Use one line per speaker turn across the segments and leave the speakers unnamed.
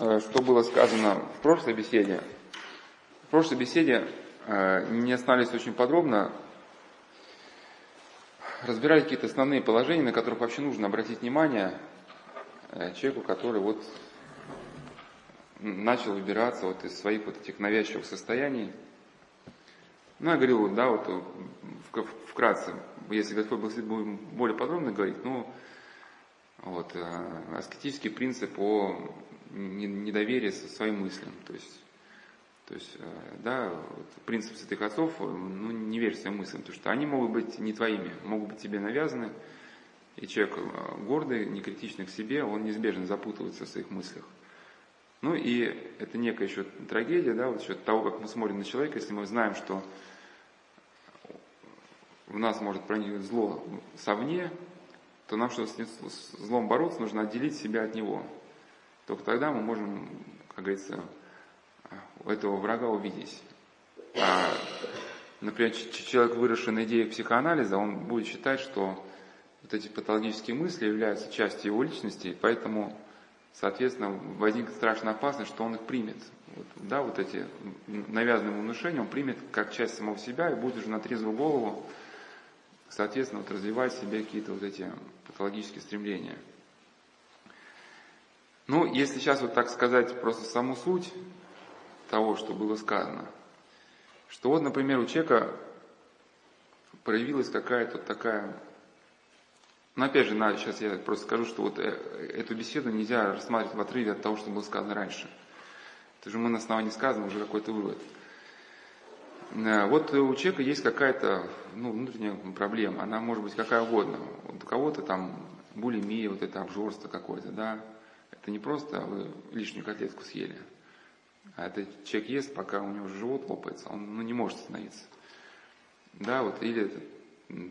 э, что было сказано в прошлой беседе. В прошлой беседе э, не остановились очень подробно, разбирали какие-то основные положения, на которых вообще нужно обратить внимание э, человеку, который вот начал выбираться вот из своих вот этих навязчивых состояний. Ну, я говорил, да, вот вкратце, если Господь будем более подробно говорить, ну, вот, аскетический принцип о недоверии своим мыслям. То есть, то есть э, да, вот, принцип святых отцов, ну, не верь своим мыслям, потому что они могут быть не твоими, могут быть тебе навязаны, и человек э, гордый, некритичный к себе, он неизбежно запутывается в своих мыслях. Ну и это некая еще трагедия, да, вот счет того, как мы смотрим на человека, если мы знаем, что в нас может проникнуть зло совне, то нам, чтобы с злом бороться, нужно отделить себя от него. Только тогда мы можем, как говорится, этого врага увидеть. А, например, человек, выросший на идее психоанализа, он будет считать, что вот эти патологические мысли являются частью его личности, поэтому, соответственно, возникнет страшная опасность, что он их примет. Вот, да, вот эти навязанные внушения он примет как часть самого себя и будет уже на трезвую голову соответственно, вот развивать в себе какие-то вот эти патологические стремления. Ну, если сейчас вот так сказать просто саму суть того, что было сказано, что вот, например, у человека проявилась какая-то такая... Ну, опять же, надо, сейчас я просто скажу, что вот э, эту беседу нельзя рассматривать в отрыве от того, что было сказано раньше. Это же мы на основании сказанного уже какой-то вывод. Э, вот у человека есть какая-то ну, внутренняя проблема, она может быть какая угодно. Вот у кого-то там булимия, вот это обжорство какое-то, да. Это не просто вы лишнюю котлетку съели, а это человек ест, пока у него живот лопается, он ну, не может остановиться. Да, вот, или это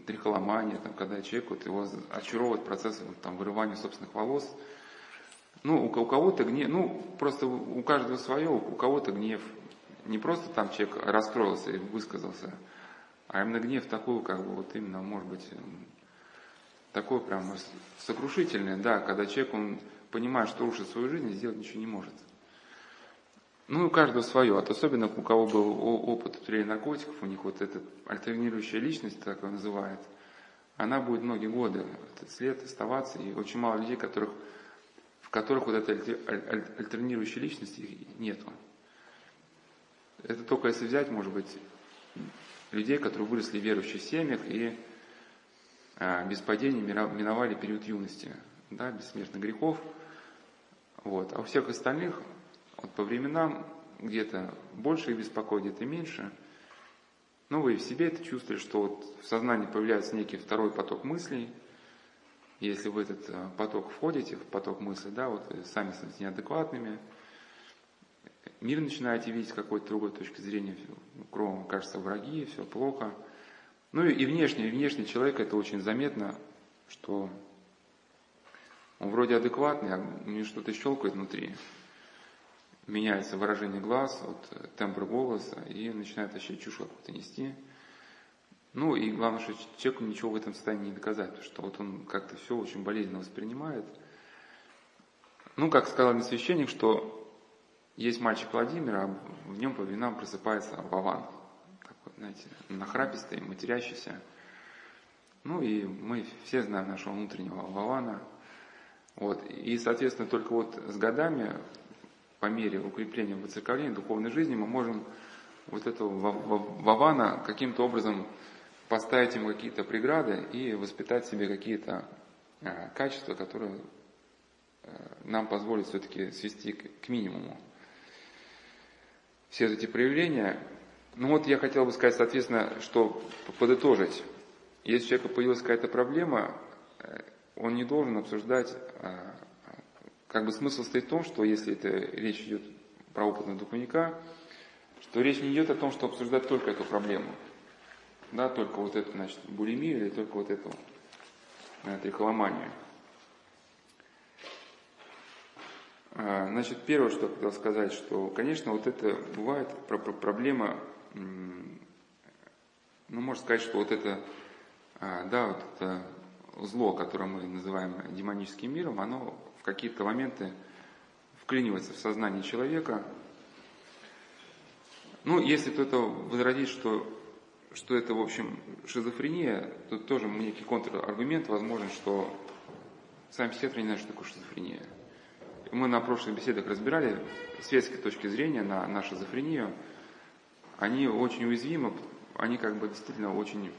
трихоломания, там, когда человек, вот его очаровывает процесс вот, там, вырывания собственных волос. Ну, у, у кого-то гнев, ну, просто у каждого свое, у кого-то гнев, не просто там человек расстроился и высказался, а именно гнев такой, как бы вот именно, может быть, такой прям сокрушительный, да, когда человек, он понимает, что рушит свою жизнь сделать ничего не может. Ну, у каждого свое, вот особенно у кого был опыт употребления наркотиков, у них вот эта альтернирующая личность, так ее называют, она будет многие годы, этот след оставаться, и очень мало людей, которых, в которых вот этой альтернирующей личности нету. Это только если взять, может быть, людей, которые выросли в верующих семьях и а, без падений миновали период юности, да, бессмертных грехов. Вот. А у всех остальных вот по временам где-то больше их беспокоит, где-то меньше. Ну, вы в себе это чувствуете, что вот в сознании появляется некий второй поток мыслей. Если вы в этот а, поток входите, в поток мыслей, да, вот сами становитесь неадекватными, мир начинаете видеть с какой-то другой точки зрения, кругом кажется враги, все плохо. Ну и внешне, и внешне человека это очень заметно, что он вроде адекватный, а у него что-то щелкает внутри. Меняется выражение глаз, вот, тембр голоса, и начинает вообще чушь какую-то нести. Ну и главное, что человеку ничего в этом состоянии не доказать, потому что вот он как-то все очень болезненно воспринимает. Ну, как сказал мне священник, что есть мальчик Владимир, а в нем по временам просыпается Вован. Такой, знаете, нахрапистый, матерящийся. Ну и мы все знаем нашего внутреннего Вована. Вот. И, соответственно, только вот с годами, по мере укрепления воцерковления духовной жизни, мы можем вот этого Вована каким-то образом поставить ему какие-то преграды и воспитать себе какие-то э, качества, которые э, нам позволят все-таки свести к минимуму все эти проявления. Ну вот я хотел бы сказать, соответственно, что подытожить. Если у человека появилась какая-то проблема, э, он не должен обсуждать, э, как бы смысл стоит в том, что если это речь идет про опытного духовника, что речь не идет о том, что обсуждать только эту проблему, да, только вот эту, значит, булимию или только вот эту э, трихоломанию. А, значит, первое, что я хотел сказать, что, конечно, вот это бывает проблема, ну, можно сказать, что вот это, а, да, вот это зло, которое мы называем демоническим миром, оно в какие-то моменты вклинивается в сознание человека. Ну, если кто-то возразит, что, что это, в общем, шизофрения, то тоже некий контраргумент возможен, что сами психиатры не знают, что такое шизофрения. Мы на прошлых беседах разбирали светской точки зрения на, на шизофрению. Они очень уязвимы, они как бы действительно очень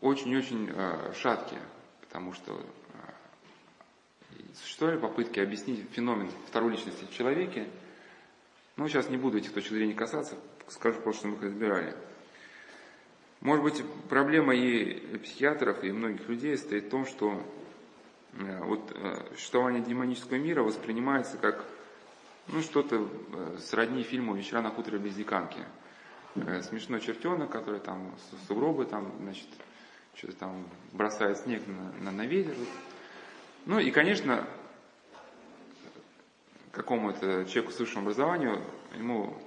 очень-очень э, шаткие, потому что э, существовали попытки объяснить феномен второй личности в человеке. Но сейчас не буду этих точек зрения касаться, скажу просто, что мы их разбирали. Может быть, проблема и психиатров, и многих людей стоит в том, что э, вот существование демонического мира воспринимается как ну, что-то сродни фильму «Вечера на хуторе без диканки». Смешной чертенок, который там сугробы, там, значит, что-то там бросает снег на, на, на ветер. Ну и, конечно, какому-то человеку с высшим образованием, ему,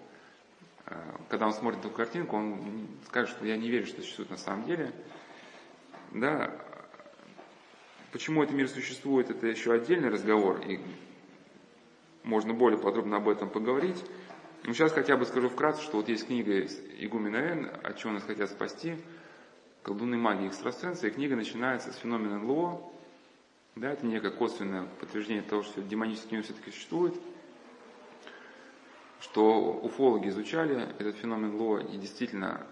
э, когда он смотрит эту картинку, он скажет, что я не верю, что существует на самом деле. Да, почему этот мир существует, это еще отдельный разговор, и можно более подробно об этом поговорить. Но сейчас хотя бы скажу вкратце, что вот есть книга Игумена Н, «От чего нас хотят спасти», колдуны магии экстрасенса, и книга начинается с феномена НЛО, да, это некое косвенное подтверждение того, что демонический мир все-таки существует, что уфологи изучали этот феномен ЛО, и действительно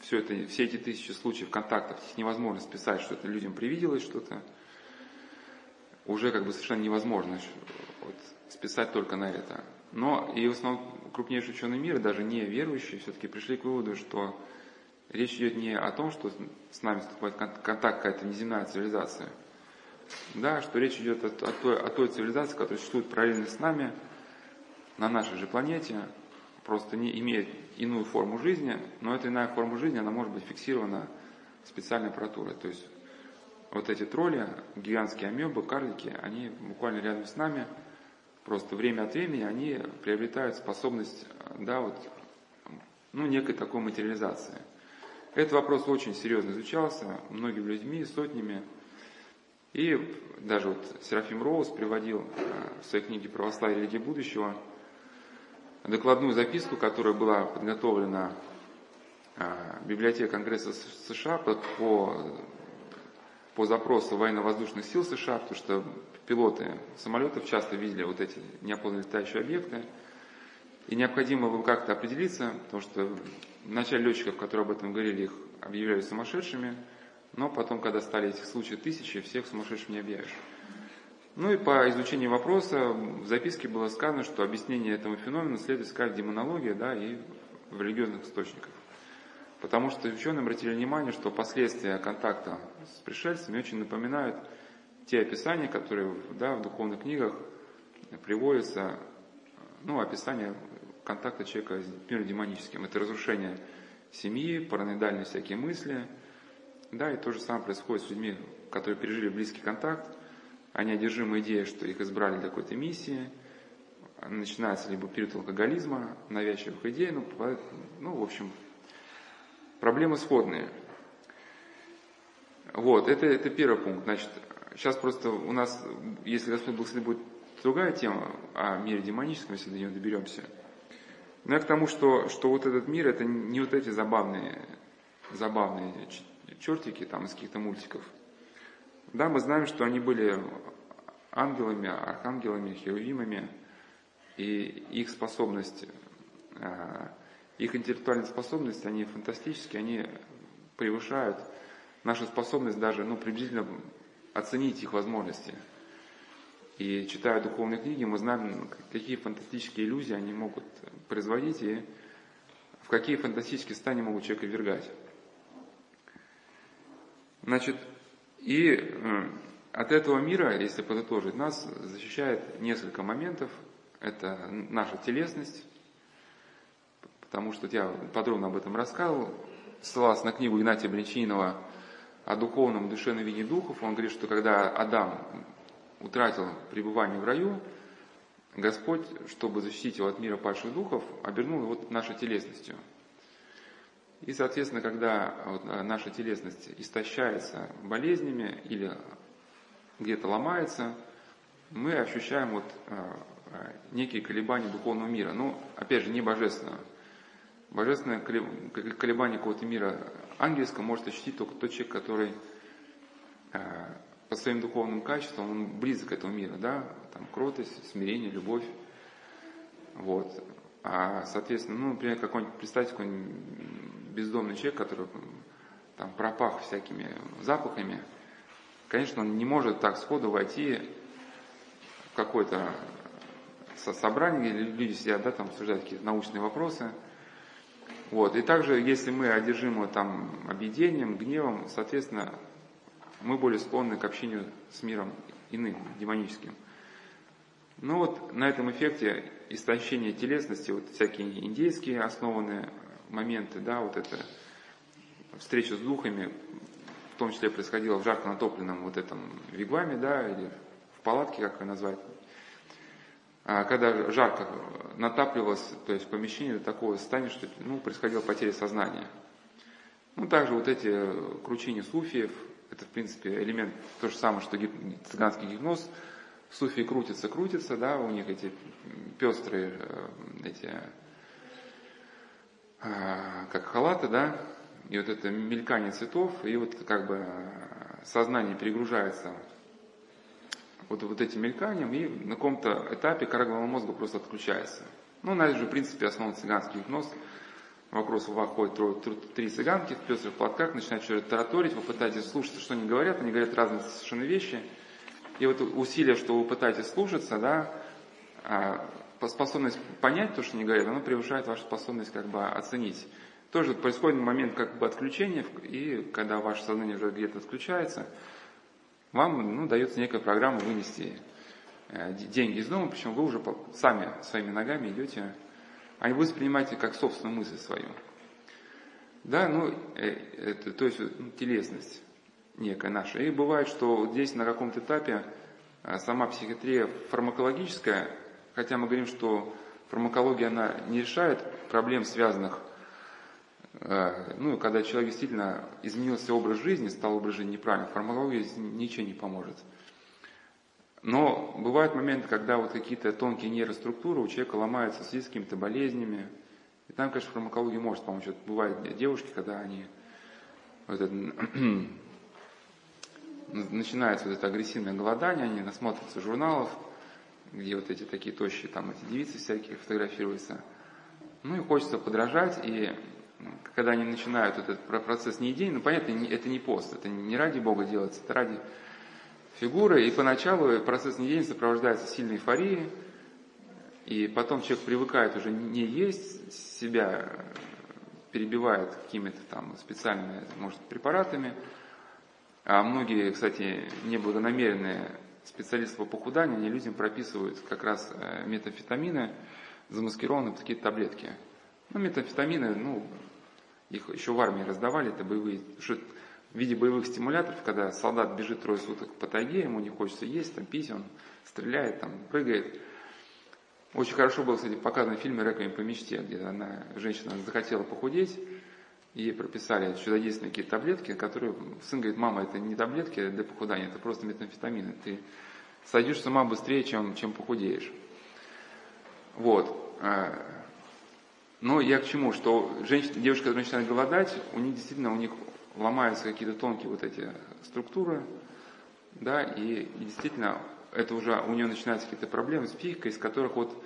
все, это, все эти тысячи случаев контактов, их невозможно списать, что это людям привиделось что-то, уже как бы совершенно невозможно вот, списать только на это. Но и в основном крупнейшие ученые мира, даже не верующие, все-таки пришли к выводу, что Речь идет не о том, что с нами вступает контакт какая-то неземная цивилизация, да, что речь идет о, о, той, о той цивилизации, которая существует параллельно с нами, на нашей же планете, просто не имеет иную форму жизни, но эта иная форма жизни, она может быть фиксирована специальной аппаратурой. То есть вот эти тролли, гигантские амебы, карлики, они буквально рядом с нами, просто время от времени они приобретают способность, да, вот, ну, некой такой материализации. Этот вопрос очень серьезно изучался многими людьми, сотнями. И даже вот Серафим Роуз приводил э, в своей книге «Православие и религия будущего» докладную записку, которая была подготовлена э, библиотекой Конгресса США по, по запросу военно-воздушных сил США, потому что пилоты самолетов часто видели вот эти летающие объекты. И необходимо было как-то определиться, потому что Вначале летчиков, которые об этом говорили, их объявляли сумасшедшими, но потом, когда стали этих случаев тысячи, всех сумасшедшими не объявишь. Ну и по изучению вопроса в записке было сказано, что объяснение этому феномену следует искать в демонологии да, и в религиозных источниках. Потому что ученые обратили внимание, что последствия контакта с пришельцами очень напоминают те описания, которые да, в духовных книгах приводятся, ну, описание контакта человека с миром демоническим. Это разрушение семьи, параноидальные всякие мысли. Да, и то же самое происходит с людьми, которые пережили близкий контакт. Они одержимы идеей, что их избрали для какой-то миссии. Начинается либо период алкоголизма, навязчивых идей. Ну, ну в общем, проблемы сходные. Вот, это, это первый пункт. Значит, сейчас просто у нас, если Господь Благословит, будет другая тема о мире демоническом, если до нее доберемся – но я к тому, что, что вот этот мир, это не вот эти забавные, забавные чертики там из каких-то мультиков. Да, мы знаем, что они были ангелами, архангелами, херувимами, и их способность, а, их интеллектуальная способность, они фантастические, они превышают нашу способность даже, ну, приблизительно оценить их возможности. И читая духовные книги, мы знаем, какие фантастические иллюзии они могут производить и в какие фантастические состояния могут человека вергать. Значит, и э, от этого мира, если подытожить, нас защищает несколько моментов. Это наша телесность, потому что я подробно об этом рассказывал, ссылался на книгу Игнатия Бринчинова о духовном душевном виде духов. Он говорит, что когда Адам утратил пребывание в раю, Господь, чтобы защитить его от мира падших духов, обернул его нашей телесностью. И, соответственно, когда вот наша телесность истощается болезнями или где-то ломается, мы ощущаем вот а, а, некие колебания духовного мира. Ну, опять же, не божественного. Божественное колебание какого-то мира ангельского может ощутить только тот человек, который а, по своим духовным качествам, он близок к этому миру, да, там кротость, смирение, любовь, вот. А, соответственно, ну, например, какой-нибудь, представьте, какой-нибудь бездомный человек, который там пропах всякими запахами, конечно, он не может так сходу войти в какое-то собрание, где люди сидят, да, там обсуждают какие-то научные вопросы. Вот. И также, если мы одержимы там объедением, гневом, соответственно, мы более склонны к общению с миром иным, демоническим. Ну вот на этом эффекте истощения телесности, вот всякие индейские основанные моменты, да, вот это встреча с духами, в том числе происходила в жарко натопленном вот этом вигваме, да, или в палатке, как ее назвать, а когда жарко натапливалось, то есть помещение до такого состояния, что ну, происходила потеря сознания. Ну, также вот эти кручения суфиев, это, в принципе, элемент, то же самое, что гип, цыганский гипноз, суфии крутятся, крутятся, да, у них эти пестрые, э, эти, а, как халаты, да, и вот это мелькание цветов, и вот как бы сознание перегружается вот, вот этим мельканием, и на каком-то этапе кора головного мозга просто отключается. Ну, на же, в принципе, основан цыганский гипноз. Вокруг вас ходят три цыганки в пестрых платках, начинают что-то тараторить, вы пытаетесь слушаться, что они говорят, они говорят разные совершенно вещи. И вот усилие, что вы пытаетесь слушаться, да, а, способность понять то, что они говорят, оно превышает вашу способность как бы оценить. Тоже происходит момент как бы отключения, и когда ваше сознание уже где-то отключается, вам ну, дается некая программа вынести э, деньги из дома, причем вы уже сами своими ногами идете, а не вы воспринимаете как собственную мысль свою. Да, ну, э, это, то есть ну, телесность некая наша. И бывает, что здесь на каком-то этапе э, сама психиатрия фармакологическая, хотя мы говорим, что фармакология она не решает проблем, связанных Э, ну, когда человек действительно изменился образ жизни, стал образ жизни неправильным, фармакология ничего не поможет. Но бывают моменты, когда вот какие-то тонкие нейроструктуры у человека ломаются в связи с какими-то болезнями. И там, конечно, фармакология может помочь. Вот бывают девушки, когда они вот это, начинается вот это агрессивное голодание, они насмотрятся журналов, где вот эти такие тощие там эти девицы всякие фотографируются. Ну и хочется подражать, и когда они начинают этот процесс не идей, ну понятно, это не пост, это не ради Бога делается, это ради фигуры, и поначалу процесс неедения сопровождается сильной эйфорией, и потом человек привыкает уже не есть себя, перебивает какими-то там специальными, может, препаратами, а многие, кстати, неблагонамеренные специалисты по похуданию, они людям прописывают как раз э, метамфетамины, замаскированные какие-то таблетки. Ну, метамфетамины, ну, их еще в армии раздавали, это боевые, что в виде боевых стимуляторов, когда солдат бежит трое суток по тайге, ему не хочется есть, там пить, он стреляет, там прыгает. Очень хорошо был, кстати, показан в фильме «Реквием по мечте», где она, женщина захотела похудеть, ей прописали чудодейственные какие-то таблетки, которые сын говорит, мама, это не таблетки для похудания, это просто метамфетамины. Ты сойдешь с ума быстрее, чем, чем похудеешь. Вот. А, но я к чему, что женщина, девушка, которая начинает голодать, у них действительно у них ломаются какие-то тонкие вот эти структуры, да, и, и действительно это уже у нее начинаются какие-то проблемы с психикой, из которых вот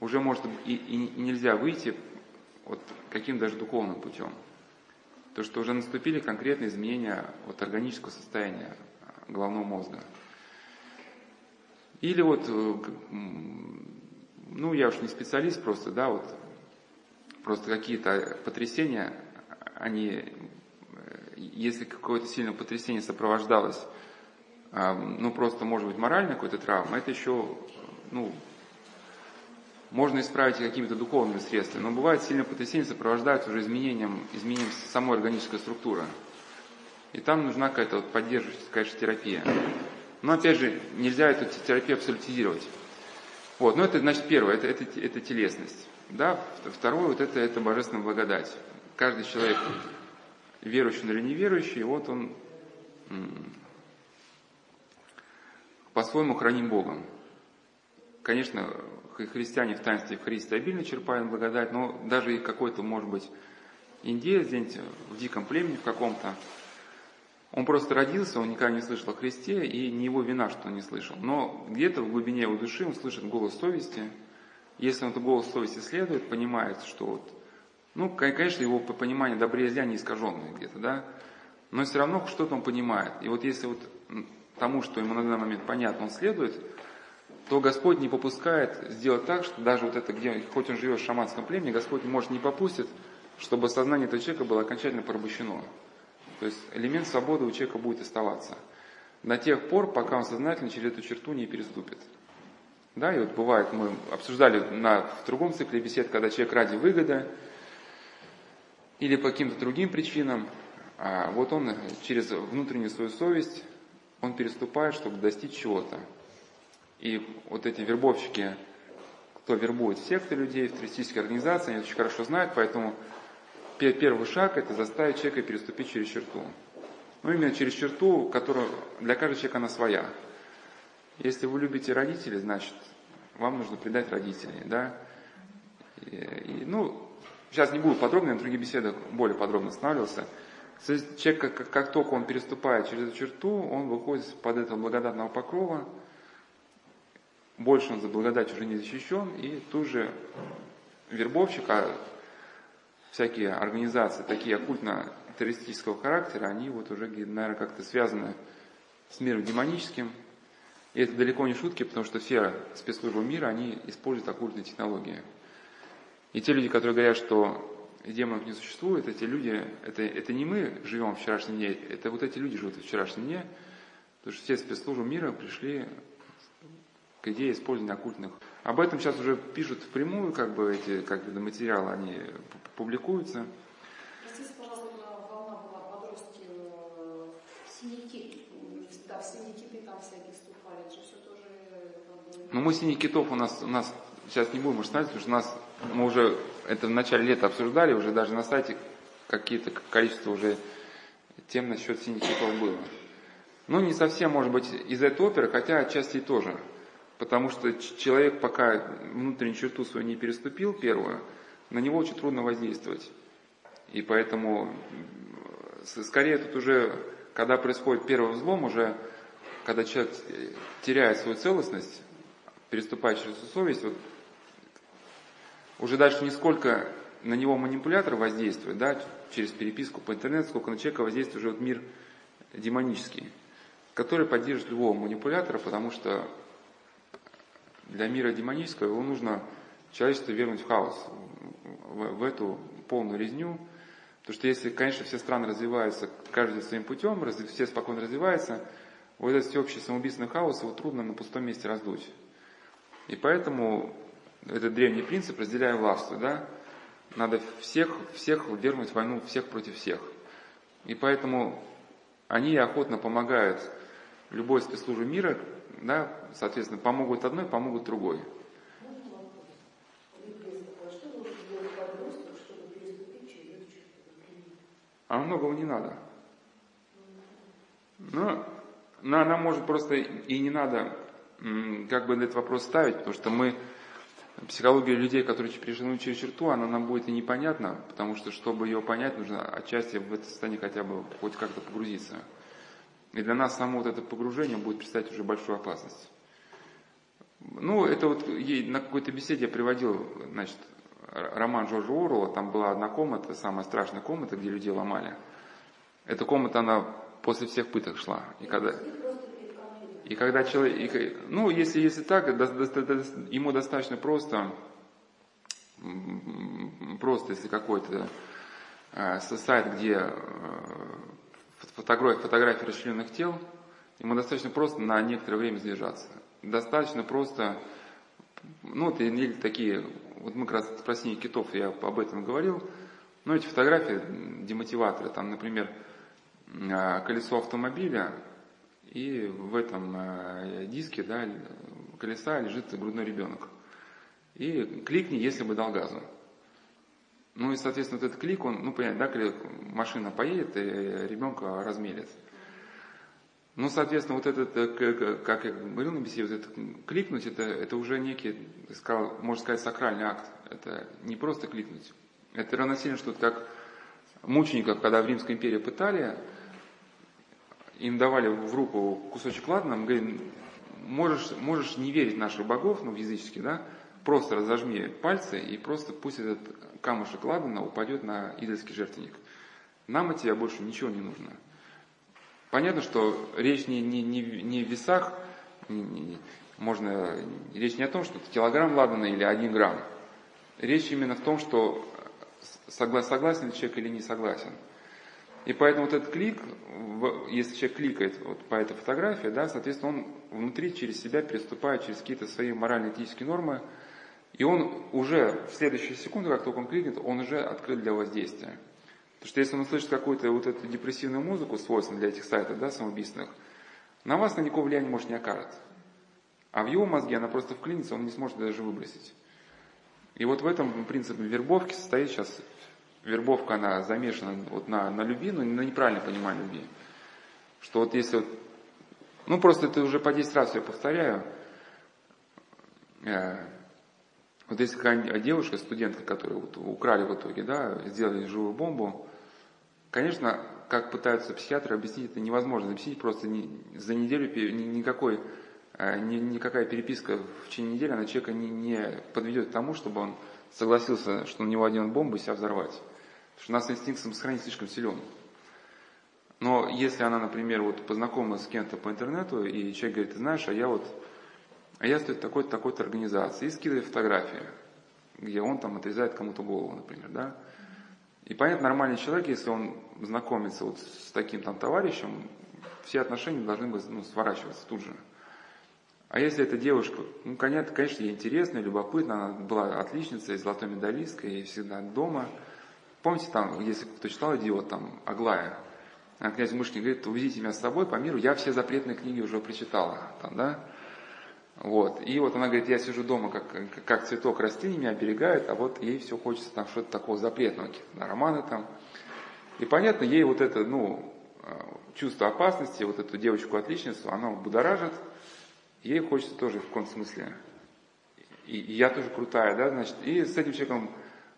уже может и, и, и нельзя выйти вот каким даже духовным путем. То, что уже наступили конкретные изменения вот органического состояния головного мозга. Или вот, э, ну я уж не специалист просто, да, вот просто какие-то потрясения, они, если какое-то сильное потрясение сопровождалось, а, ну просто может быть моральной какой-то травмой, это еще, ну, можно исправить какими-то духовными средствами, но бывает сильное потрясение сопровождается уже изменением, изменением самой органической структуры. И там нужна какая-то вот поддерживающая, конечно, терапия. Но опять же, нельзя эту терапию абсолютизировать. Вот, но это, значит, первое, это, это, это телесность. Да, второе, вот это, это божественная благодать. Каждый человек, верующий или неверующий, вот он по-своему храним Богом. Конечно, христиане в таинстве в Христе обильно черпают благодать, но даже и какой-то, может быть, индеец где-нибудь в диком племени в каком-то, он просто родился, он никогда не слышал о Христе, и не его вина, что он не слышал. Но где-то в глубине его души он слышит голос совести. Если он этот голос совести следует, понимает, что вот, ну, конечно, его понимание добрее зля не искаженное где-то, да, но все равно что-то он понимает. И вот если вот тому, что ему на данный момент понятно, он следует, то Господь не попускает сделать так, что даже вот это, где, хоть он живет в шаманском племени, Господь, может, не попустит, чтобы сознание этого человека было окончательно порабощено. То есть элемент свободы у человека будет оставаться. До тех пор, пока он сознательно через эту черту не переступит. Да, и вот бывает, мы обсуждали на, в другом цикле бесед, когда человек ради выгоды или по каким-то другим причинам, а вот он через внутреннюю свою совесть, он переступает, чтобы достичь чего-то. И вот эти вербовщики, кто вербует секты людей, в туристические организации, они очень хорошо знают, поэтому первый шаг – это заставить человека переступить через черту. Ну, именно через черту, которая для каждого человека она своя. Если вы любите родителей, значит, вам нужно предать родителей, да. И, и, ну, сейчас не буду подробно, я на других беседах более подробно останавливался. Человек, как, как только он переступает через эту черту, он выходит под этого благодатного покрова – больше он за благодать уже не защищен, и тут же вербовщик, а всякие организации, такие оккультно-террористического характера, они вот уже, наверное, как-то связаны с миром демоническим. И это далеко не шутки, потому что все спецслужбы мира, они используют оккультные технологии. И те люди, которые говорят, что демонов не существует, эти люди, это, это не мы живем в вчерашнем дне, это вот эти люди живут в вчерашнем дне, потому что все спецслужбы мира пришли к идее использования оккультных. Об этом сейчас уже пишут впрямую, как бы эти как бы, материалы, они публикуются.
Простите, пожалуйста, волна была подростки э, синий кит. Да, в синие киты там всякие вступали, это же все тоже...
Ну, мы китов у нас, у нас сейчас не будем установить, потому что у нас, мы уже это в начале лета обсуждали, уже даже на сайте какие-то количество уже тем насчет синих китов было. Ну, не совсем, может быть, из этой оперы, хотя отчасти тоже. Потому что человек, пока внутреннюю черту свою не переступил, первую, на него очень трудно воздействовать. И поэтому, скорее тут уже, когда происходит первый взлом, уже, когда человек теряет свою целостность, переступает через совесть, вот, уже дальше не сколько на него манипулятор воздействует, да, через переписку по интернету, сколько на человека воздействует уже вот мир демонический, который поддерживает любого манипулятора, потому что для мира демонического его нужно человечество вернуть в хаос, в, в эту полную резню. Потому что если, конечно, все страны развиваются, каждый своим путем, все спокойно развиваются, вот этот всеобщий самоубийственный хаос его трудно на пустом месте раздуть. И поэтому этот древний принцип разделяем властвуй, да? Надо всех, всех вернуть в войну, всех против всех. И поэтому они охотно помогают любой спецслужбе мира, да, соответственно, помогут одной, помогут другой. А многого не надо. Но, но нам может просто и не надо как бы этот вопрос ставить, потому что мы, психология людей, которые перешли через черту, она нам будет и непонятна, потому что, чтобы ее понять, нужно отчасти в это состояние хотя бы хоть как-то погрузиться. И для нас само вот это погружение будет представлять уже большую опасность. Ну, это вот на какой-то беседе я приводил, значит, роман Джорджа Оруэлла, там была одна комната, самая страшная комната, где людей ломали. Эта комната, она после всех пыток шла. И когда, и когда человек, ну, если, если так, ему достаточно просто, просто если какой-то э, сайт, где э, фотографии, фотографии расчлененных тел, ему достаточно просто на некоторое время задержаться. Достаточно просто, ну, это или такие, вот мы как раз про синих китов, я об этом говорил, но эти фотографии, демотиваторы, там, например, а, колесо автомобиля, и в этом а, диске да, колеса лежит грудной ребенок. И кликни, если бы дал газу. Ну и, соответственно, вот этот клик, он, ну, понятно, да, когда машина поедет, и ребенка размелит. Ну, соответственно, вот этот, э, как я говорил на беседе, вот это кликнуть, это, это уже некий, сказал, можно сказать, сакральный акт. Это не просто кликнуть. Это равносильно, что как мучеников, когда в Римской империи пытали, им давали в руку кусочек ладана, мы говорим, можешь, можешь не верить наших богов, ну, в языческих, да, просто разожми пальцы и просто пусть этот камушек ладана упадет на идольский жертвенник. Нам от тебя больше ничего не нужно. Понятно, что речь не, не, не, не в весах, не, не, можно, речь не о том, что это килограмм ладана или один грамм. Речь именно в том, что согласен ли человек или не согласен. И поэтому вот этот клик, если человек кликает вот по этой фотографии, да, соответственно, он внутри через себя переступает через какие-то свои морально-этические нормы, и он уже в следующую секунду, как только он кликнет, он уже открыт для воздействия. Потому что если он услышит какую-то вот эту депрессивную музыку, свойственную для этих сайтов, да, самоубийственных, на вас на никакого влияния может не окажет. А в его мозге она просто вклинится, он не сможет даже выбросить. И вот в этом принцип вербовки состоит сейчас вербовка, она замешана вот на, на любви, но на неправильное понимание любви. Что вот если вот, ну просто это уже по 10 раз я повторяю, э, вот если какая девушка, студентка, которую вот украли в итоге, да, сделали живую бомбу, конечно, как пытаются психиатры объяснить, это невозможно объяснить, просто не, за неделю никакой, э, ни, никакая переписка в течение недели она человека не, не подведет к тому, чтобы он согласился, что на него один бомбу и себя взорвать. Потому что у нас инстинкт самосохранения слишком силен. Но если она, например, вот познакомилась с кем-то по интернету, и человек говорит, ты знаешь, а я вот, а я стою такой-то, такой-то организации, и скидывает фотографии, где он там отрезает кому-то голову, например, да. И понятно, нормальный человек, если он знакомится вот с таким там товарищем, все отношения должны быть ну, сворачиваться тут же. А если эта девушка, ну, конечно, конечно, ей интересно, любопытно, она была отличницей, золотой медалисткой, и всегда дома – Помните там, если кто читал «Идиот», там Аглая, князь Мышкин говорит, увезите меня с собой по миру, я все запретные книги уже прочитала. Там, да? Вот. И вот она говорит, я сижу дома, как, как цветок растений меня оберегает, а вот ей все хочется там что-то такого запретного, какие-то романы там. И понятно, ей вот это, ну, чувство опасности, вот эту девочку-отличницу, оно будоражит, ей хочется тоже в каком смысле. И, и я тоже крутая, да, значит, и с этим человеком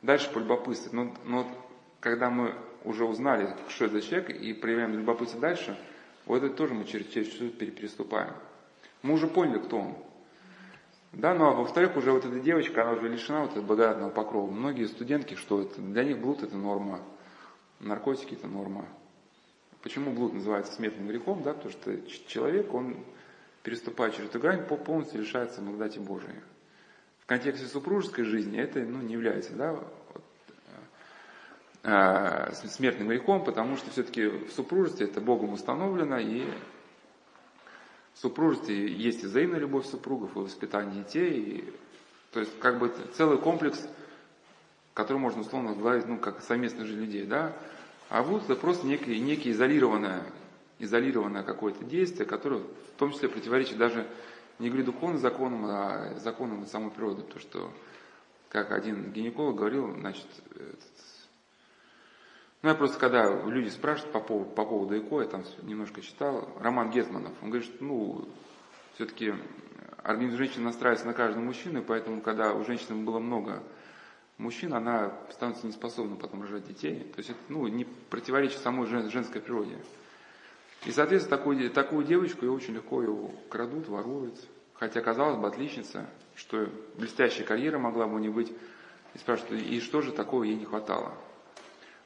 Дальше по любопытству. Но, но когда мы уже узнали, что это человек, и проявляем любопытство дальше, вот это тоже мы через, через что-то переступаем. Мы уже поняли, кто он. Да, ну а во-вторых, уже вот эта девочка, она уже лишена вот этого благодатного покрова. Многие студентки, что это, для них блуд это норма, наркотики это норма. Почему блуд называется смертным грехом? Да, потому что человек, он переступая через эту грань, полностью лишается благодати Божией в контексте супружеской жизни это ну, не является да, э, смертным грехом, потому что все-таки в супружестве это Богом установлено, и в супружестве есть и взаимная любовь супругов, и воспитание детей, и, то есть как бы целый комплекс, который можно условно говорить, ну, как совместная жизнь людей, да, а вот это просто некое, некое изолированное, изолированное какое-то действие, которое в том числе противоречит даже не говорю духовным законам, а законам самой природы. То, что, как один гинеколог говорил, значит, этот, ну, я просто, когда люди спрашивают по поводу, по поводу ЭКО, я там немножко читал, Роман Гетманов, он говорит, что, ну, все-таки организм женщины настраивается на каждого мужчину, поэтому, когда у женщины было много мужчин, она становится неспособна потом рожать детей. То есть это, ну, не противоречит самой женской природе. И, соответственно, такую, такую девочку ее очень легко ее крадут, воруют. Хотя, казалось бы, отличница, что блестящая карьера могла бы у нее быть. И спрашивают, и что же такого ей не хватало?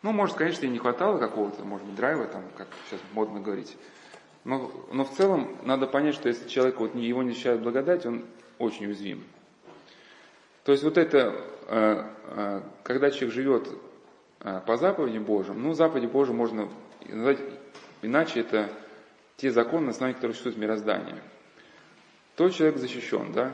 Ну, может, конечно, ей не хватало какого-то, может быть, драйва, там, как сейчас модно говорить. Но, но в целом надо понять, что если человек, вот, его не ощущает благодать, он очень уязвим. То есть вот это, э, э, когда человек живет э, по заповеди Божьим, ну, заповеди Божьи можно назвать Иначе это те законы, на основании которых существует мироздание. То человек защищен, да?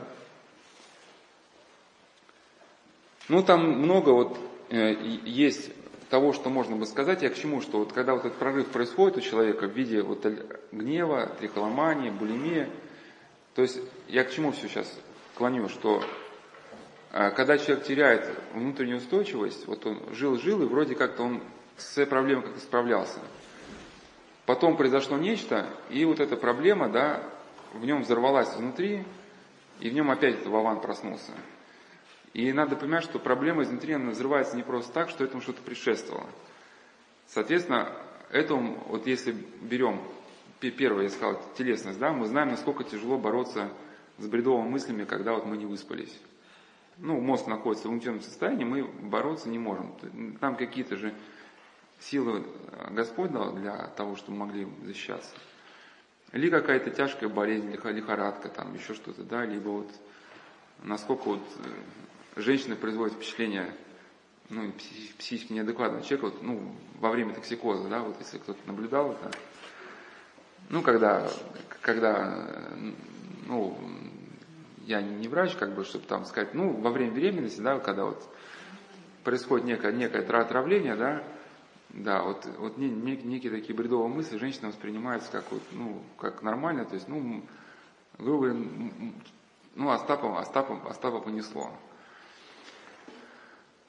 Ну, там много вот э, есть того, что можно бы сказать, я к чему, что вот когда вот этот прорыв происходит у человека в виде вот гнева, трихоломании, булимии, то есть я к чему все сейчас клоню, что э, когда человек теряет внутреннюю устойчивость, вот он жил-жил, и вроде как-то он с своей проблемой как-то справлялся. Потом произошло нечто, и вот эта проблема, да, в нем взорвалась внутри, и в нем опять этот Вован проснулся. И надо понимать, что проблема изнутри, она взрывается не просто так, что этому что-то предшествовало. Соответственно, этому, вот если берем, первое, я сказал, телесность, да, мы знаем, насколько тяжело бороться с бредовыми мыслями, когда вот мы не выспались. Ну, мозг находится в угнетенном состоянии, мы бороться не можем. Там какие-то же силы Господь дал для того, чтобы могли защищаться. Или какая-то тяжкая болезнь, лихорадка, там еще что-то, да, либо вот насколько вот э, женщина производит впечатление ну, психически неадекватного человека, вот, ну, во время токсикоза, да, вот если кто-то наблюдал это, ну, когда, когда, ну, я не врач, как бы, чтобы там сказать, ну, во время беременности, да, когда вот происходит некое, некое отравление, да, да, вот, вот не, не, некие такие бредовые мысли женщина воспринимается как, вот, ну, как нормально, то есть, ну, грубо говоря, ну, Остапа, Остапа, Остапа понесло.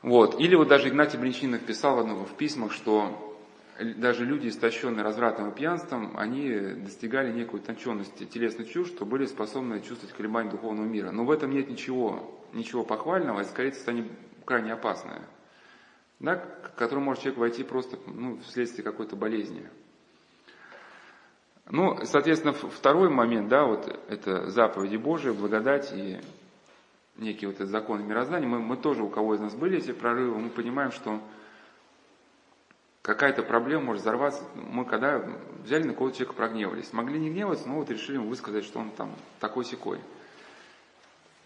Вот. Или вот даже Игнатий Бринчинов писал в письмах, что даже люди, истощенные развратом и пьянством, они достигали некой утонченности телесной чувств, что были способны чувствовать колебания духовного мира. Но в этом нет ничего, ничего похвального, это скорее состояние крайне опасное, да, к которому может человек войти просто ну, вследствие какой-то болезни. Ну, соответственно, второй момент, да, вот это заповеди Божии, благодать и некие вот эти законы мироздания. Мы, мы тоже, у кого из нас были эти прорывы, мы понимаем, что какая-то проблема может взорваться. Мы когда взяли на кого-то человека, прогневались. Могли не гневаться, но вот решили высказать, что он там такой-сякой.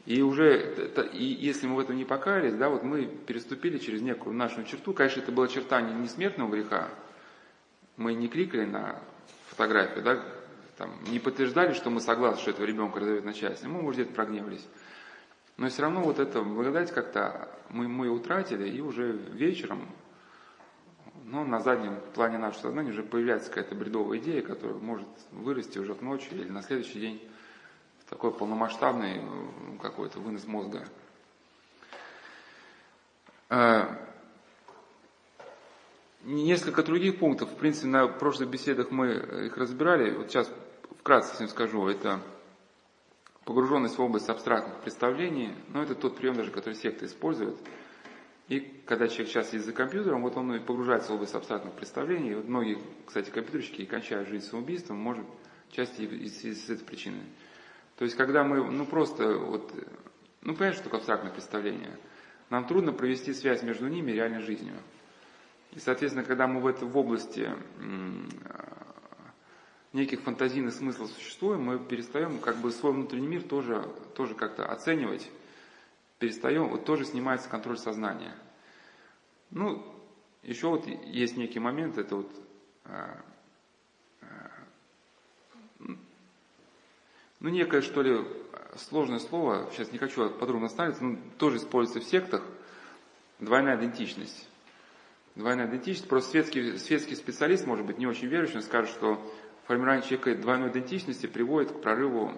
И уже, и если мы в этом не покаялись, да, вот мы переступили через некую нашу черту. Конечно, это была черта не смертного греха. Мы не кликали на фотографию, да, там, не подтверждали, что мы согласны, что этого ребенка разорвет на части. Мы, может, где-то прогневались. Но все равно вот это благодать как-то мы, мы утратили, и уже вечером но на заднем плане нашего сознания уже появляется какая-то бредовая идея, которая может вырасти уже к ночи или на следующий день в такой полномасштабный ну, какой-то вынос мозга. А, несколько других пунктов, в принципе, на прошлых беседах мы их разбирали. Вот сейчас вкратце всем скажу. Это погруженность в область абстрактных представлений, но это тот прием даже, который секта использует – и когда человек сейчас есть за компьютером, вот он и погружается в область абстрактных представлений. И вот многие, кстати, компьютерщики кончают жизнь самоубийством, может, части из, из, из этой причины. То есть, когда мы, ну просто, вот, ну понимаешь, что такое абстрактное представление? Нам трудно провести связь между ними и реальной жизнью. И, соответственно, когда мы в, это, в области неких фантазийных смыслов существуем, мы перестаем как бы свой внутренний мир тоже, тоже как-то оценивать перестаем, вот тоже снимается контроль сознания. Ну, еще вот есть некий момент, это вот а, а, ну, некое, что ли, сложное слово, сейчас не хочу подробно ставить, но тоже используется в сектах, двойная идентичность. Двойная идентичность, просто светский, светский специалист, может быть, не очень верующий, скажет, что формирование человека двойной идентичности приводит к прорыву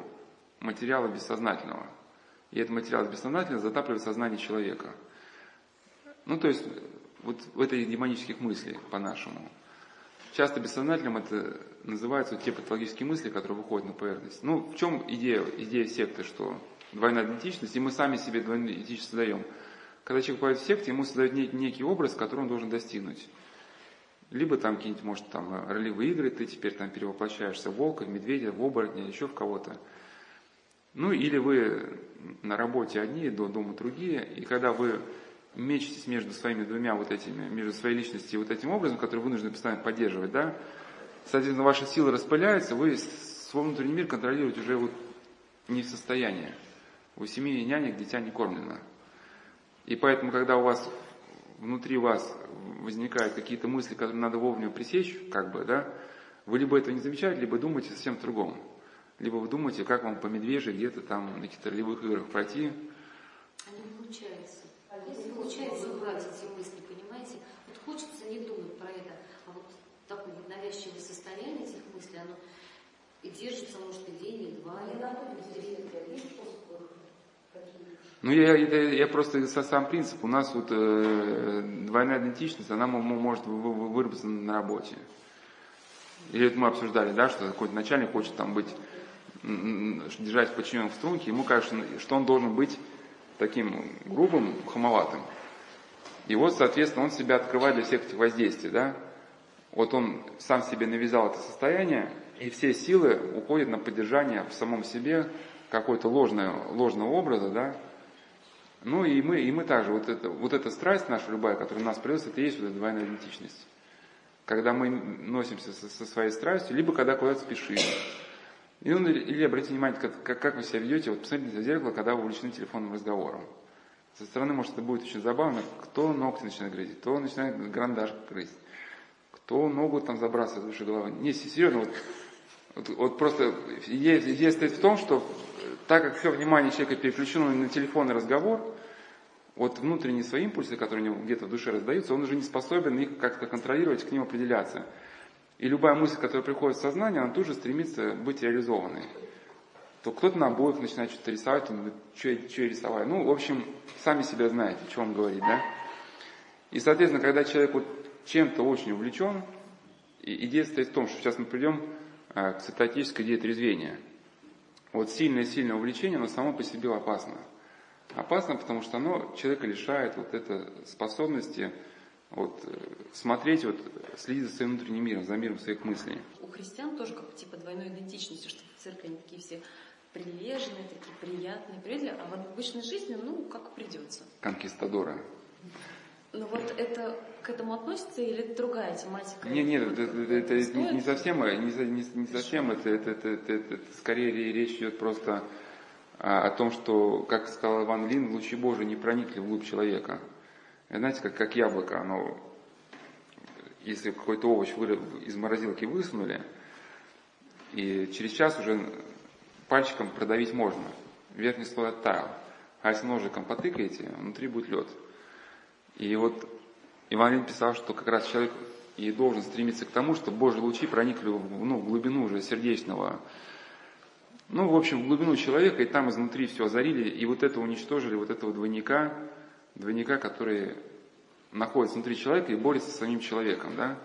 материала бессознательного – и этот материал бессознательно затапливает сознание человека. Ну, то есть, вот в этой демонических мыслей, по-нашему. Часто бессознательным это называются те патологические мысли, которые выходят на поверхность. Ну, в чем идея, идея секты, что двойная идентичность, и мы сами себе двойную идентичность создаем. Когда человек попадает в секту, ему создают нек- некий образ, который он должен достигнуть. Либо там какие-нибудь, может, там ролевые игры, ты теперь там перевоплощаешься в волка, в медведя, в оборотня, еще в кого-то. Ну или вы на работе одни, до дома другие, и когда вы мечетесь между своими двумя вот этими, между своей личностью и вот этим образом, который вы нужно постоянно поддерживать, да, соответственно, ваши силы распыляются, вы свой внутренний мир контролировать уже вот не в состоянии. У семьи нянек дитя не кормлено. И поэтому, когда у вас внутри вас возникают какие-то мысли, которые надо вовремя пресечь, как бы, да, вы либо этого не замечаете, либо думаете совсем другом либо вы думаете, как вам по медвежьи где-то там на каких-то ролевых играх пройти.
А не получается. Получается убрать эти мысли, понимаете? Вот хочется не думать про это, а вот такое вот навязчивое состояние этих мыслей, оно и держится, может, и день, и два, и
ну, я, я, я просто сам принцип. У нас вот э, двойная идентичность, она может выработаться на работе. Или это мы обсуждали, да, что какой-то начальник хочет там быть, держать подчиненных в струнке, ему кажется, что он должен быть таким грубым, хамоватым. И вот, соответственно, он себя открывает для всех этих воздействий, да. Вот он сам себе навязал это состояние, и все силы уходят на поддержание в самом себе какой-то ложного, ложного образа, да. Ну и мы, и мы также, вот, это, вот эта страсть наша любая, которая нас привез, это и есть вот эта двойная идентичность. Когда мы носимся со, со своей страстью, либо когда куда-то спешим. И, ну, или обратите внимание, как, как, как вы себя ведете, вот посмотрите в зеркало, когда вы увлечены телефонным разговором. Со стороны, может, это будет очень забавно, кто ногти начинает грызть, кто начинает грандаж грызть, кто ногу там забрасывает выше головы. Не, серьезно, вот, вот, вот просто идея, идея стоит в том, что так как все внимание человека переключено на телефонный разговор, вот внутренние свои импульсы, которые у него где-то в душе раздаются, он уже не способен их как-то контролировать, к ним определяться. И любая мысль, которая приходит в сознание, она тут же стремится быть реализованной то кто-то на обоих начинает что-то рисовать, он говорит, что я, что я рисовать. Ну, в общем, сами себя знаете, что он говорит, да? И, соответственно, когда человек вот чем-то очень увлечен, идея стоит в том, что сейчас мы придем а, к цитатической идее трезвения. Вот сильное-сильное увлечение, оно само по себе опасно. Опасно, потому что оно человека лишает вот этой способности вот, э, смотреть, вот, следить за своим внутренним миром, за миром своих мыслей.
У христиан тоже как типа двойной идентичности, что в церкви они такие все прилежные, такие приятные, приятные, а в обычной жизни, ну, как придется.
Конкистадоры.
Ну вот это к этому относится или это другая тематика?
Нет, нет, это, это, это, это не, не совсем, не, не, не совсем это, это, это, это, это, это скорее речь идет просто о, о том, что, как сказал Иван Лин, лучи Божии не проникли в глубь человека. Знаете, как, как яблоко, оно, если какой-то овощ вы, из морозилки высунули, и через час уже пальчиком продавить можно. Верхний слой оттаял. А если ножиком потыкаете, внутри будет лед. И вот Иван Ильин писал, что как раз человек и должен стремиться к тому, чтобы Божьи лучи проникли в, ну, в глубину уже сердечного, ну, в общем, в глубину человека, и там изнутри все озарили, и вот это уничтожили, вот этого двойника, двойника, который находится внутри человека и борется с самим человеком, да.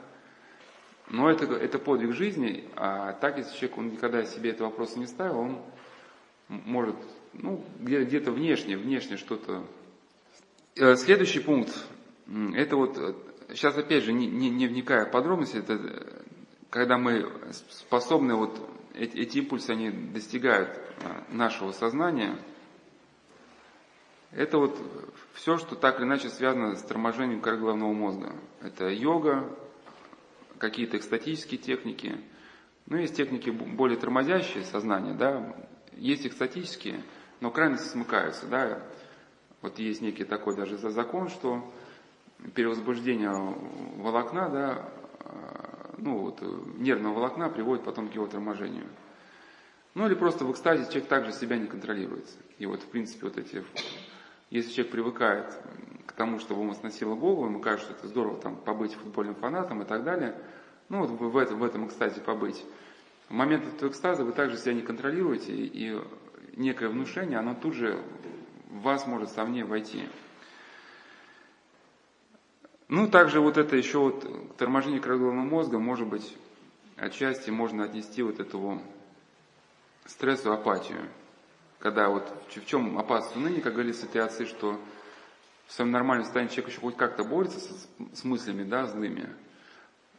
Но это, это подвиг жизни, а так, если человек он никогда себе этого вопроса не ставил, он может, ну, где-то внешне, внешне что-то. Э, следующий пункт, это вот, сейчас опять же, не, не, не вникая в подробности, это когда мы способны, вот эти, эти импульсы, они достигают э, нашего сознания, это вот все, что так или иначе связано с торможением коры головного мозга. Это йога, какие-то экстатические техники. Ну, есть техники более тормозящие сознание, да, есть экстатические, но крайности смыкаются, да. Вот есть некий такой даже закон, что перевозбуждение волокна, да, а, ну вот, нервного волокна приводит потом к его торможению. Ну или просто в экстазе человек также себя не контролирует. И вот в принципе вот эти, если человек привыкает к тому, чтобы ему сносило голову, ему кажется, что это здорово там побыть футбольным фанатом и так далее, ну вот в этом, в этом экстазе побыть. В момент этого экстаза вы также себя не контролируете, и некое внушение, оно тут же в вас может совне войти. Ну, также вот это еще вот торможение головного мозга, может быть, отчасти можно отнести вот эту стрессу, апатию. Когда вот в чем опасность уныния, как говорили святые что в своем нормальном состоянии человек еще хоть как-то борется с, с мыслями, да, злыми.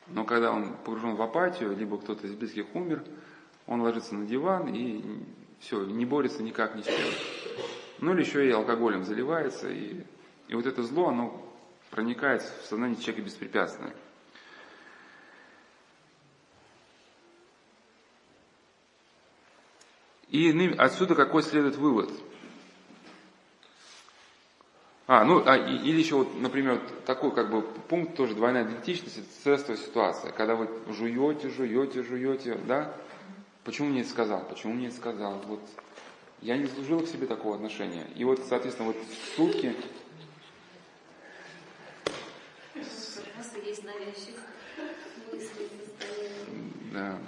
Но когда он погружен в апатию, либо кто-то из близких умер, он ложится на диван и все, не борется никак ни с чем. Ну или еще и алкоголем заливается, и, и вот это зло, оно проникает в сознание человека беспрепятственно. И отсюда какой следует вывод – а, ну, а, или еще вот, например, такой как бы пункт тоже двойная идентичность, это стрессовая ситуация, когда вы жуете, жуете, жуете, да? Почему мне это сказал? Почему мне это сказал? Вот я не заслужил к себе такого отношения. И вот, соответственно, вот сутки... Да.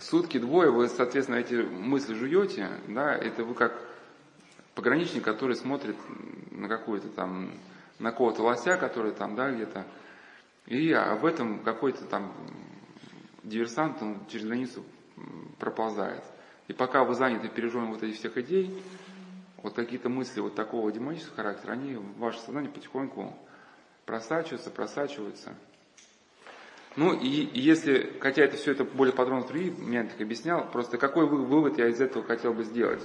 Сутки, двое, вы, соответственно, эти мысли жуете, да, это вы как пограничник, который смотрит на какую-то там, на кого-то лося, который там, да, где-то, и а в этом какой-то там диверсант, он через границу проползает. И пока вы заняты переживанием вот этих всех идей, вот какие-то мысли вот такого демонического характера, они в ваше сознание потихоньку просачиваются, просачиваются. Ну и, если, хотя это все это более подробно в других моментах объяснял, просто какой вывод я из этого хотел бы сделать?